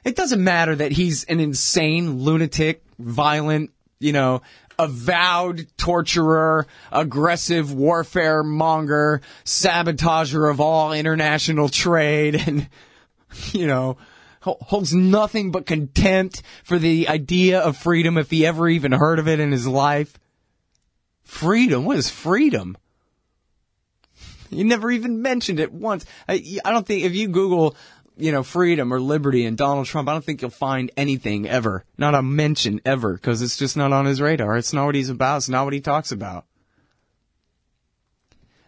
It doesn't matter that he's an insane, lunatic, violent, you know, avowed torturer, aggressive warfare monger, sabotager of all international trade, and, you know, holds nothing but contempt for the idea of freedom if he ever even heard of it in his life. Freedom? What is freedom? You never even mentioned it once. I, I don't think if you Google you know, freedom or liberty and Donald Trump, I don't think you'll find anything ever. Not a mention ever, because it's just not on his radar. It's not what he's about. It's not what he talks about.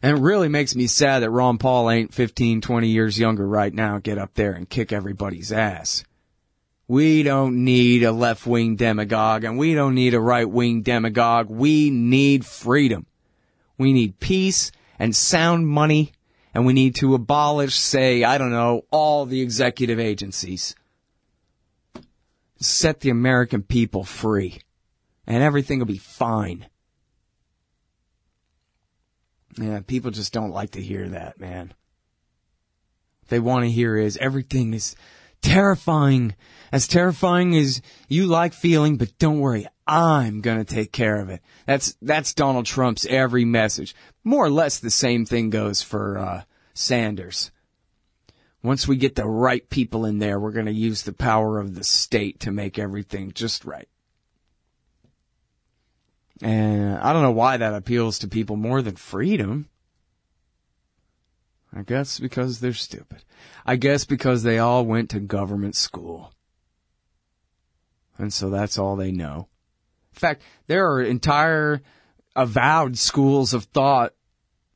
And it really makes me sad that Ron Paul ain't 15, 20 years younger right now, get up there and kick everybody's ass. We don't need a left wing demagogue and we don't need a right wing demagogue. We need freedom. We need peace and sound money and we need to abolish, say, I don't know, all the executive agencies. Set the American people free, and everything will be fine. Yeah, people just don't like to hear that, man. What they want to hear is everything is terrifying. As terrifying as you like feeling, but don't worry, I'm gonna take care of it. That's, that's Donald Trump's every message. More or less the same thing goes for, uh, Sanders. Once we get the right people in there, we're gonna use the power of the state to make everything just right. And I don't know why that appeals to people more than freedom. I guess because they're stupid. I guess because they all went to government school. And so that's all they know. In fact, there are entire avowed schools of thought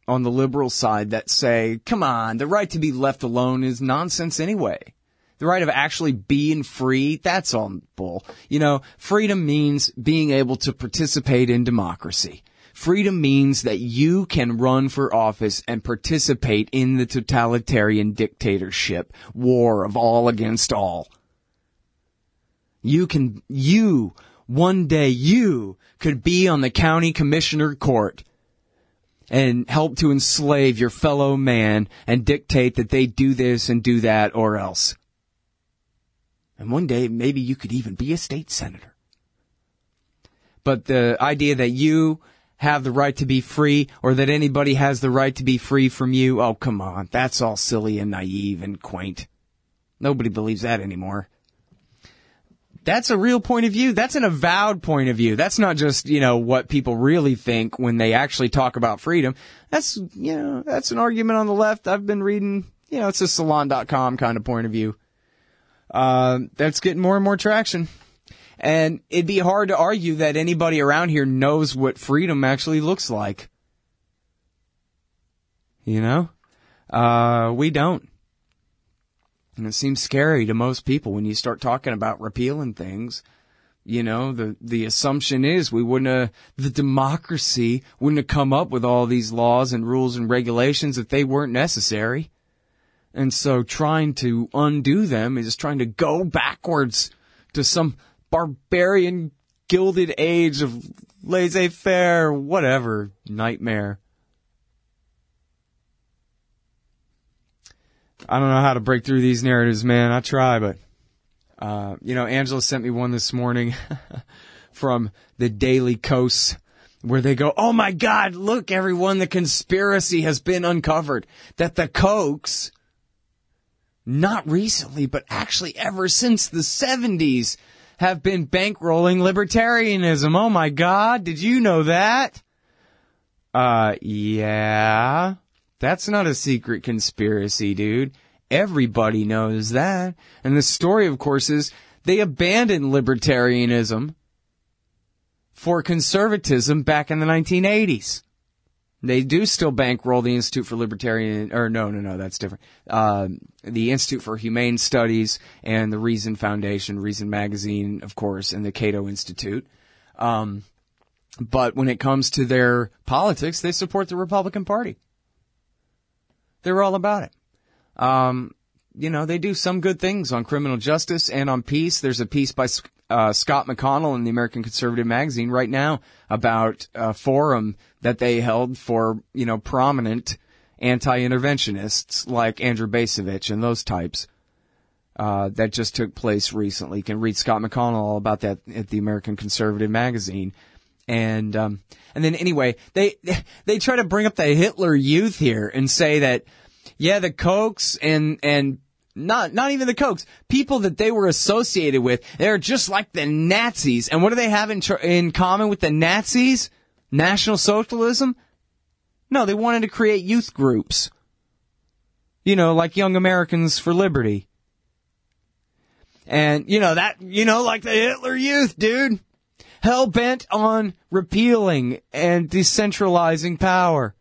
on the liberal side that say, come on, the right to be left alone is nonsense anyway. The right of actually being free, that's all bull. You know, freedom means being able to participate in democracy. Freedom means that you can run for office and participate in the totalitarian dictatorship, war of all against all. You can, you, one day you could be on the county commissioner court and help to enslave your fellow man and dictate that they do this and do that or else. And one day maybe you could even be a state senator. But the idea that you have the right to be free or that anybody has the right to be free from you, oh come on, that's all silly and naive and quaint. Nobody believes that anymore that's a real point of view. That's an avowed point of view. That's not just, you know, what people really think when they actually talk about freedom. That's, you know, that's an argument on the left. I've been reading, you know, it's a salon.com kind of point of view. Uh, that's getting more and more traction. And it'd be hard to argue that anybody around here knows what freedom actually looks like. You know? Uh, we don't. And it seems scary to most people when you start talking about repealing things. You know, the, the assumption is we wouldn't have, the democracy wouldn't have come up with all these laws and rules and regulations if they weren't necessary. And so trying to undo them is trying to go backwards to some barbarian gilded age of laissez faire, whatever, nightmare. I don't know how to break through these narratives, man. I try, but, uh, you know, Angela sent me one this morning from the Daily Kos where they go, Oh my God, look everyone, the conspiracy has been uncovered that the Kochs, not recently, but actually ever since the 70s, have been bankrolling libertarianism. Oh my God, did you know that? Uh, yeah. That's not a secret conspiracy, dude. Everybody knows that. And the story, of course, is they abandoned libertarianism for conservatism back in the 1980s. They do still bankroll the Institute for Libertarian, or no, no, no, that's different. Uh, the Institute for Humane Studies and the Reason Foundation, Reason Magazine, of course, and the Cato Institute. Um, but when it comes to their politics, they support the Republican Party. They're all about it. Um, you know, they do some good things on criminal justice and on peace. There's a piece by uh, Scott McConnell in the American Conservative Magazine right now about a forum that they held for, you know, prominent anti-interventionists like Andrew Bacevich and those types. Uh, that just took place recently. You can read Scott McConnell all about that at the American Conservative Magazine. And, um, and then anyway, they, they try to bring up the Hitler Youth here and say that, yeah, the Kochs and, and not, not even the Kochs, people that they were associated with, they're just like the Nazis. And what do they have in, tr- in common with the Nazis? National Socialism? No, they wanted to create youth groups. You know, like Young Americans for Liberty. And, you know, that, you know, like the Hitler Youth, dude. Hell bent on repealing and decentralizing power.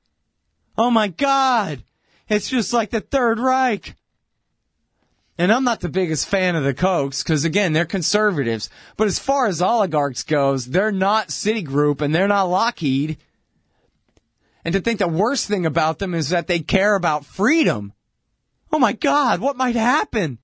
Oh my God! It's just like the Third Reich. And I'm not the biggest fan of the Kochs because again, they're conservatives. But as far as oligarchs goes, they're not Citigroup and they're not Lockheed. And to think the worst thing about them is that they care about freedom. Oh my God, what might happen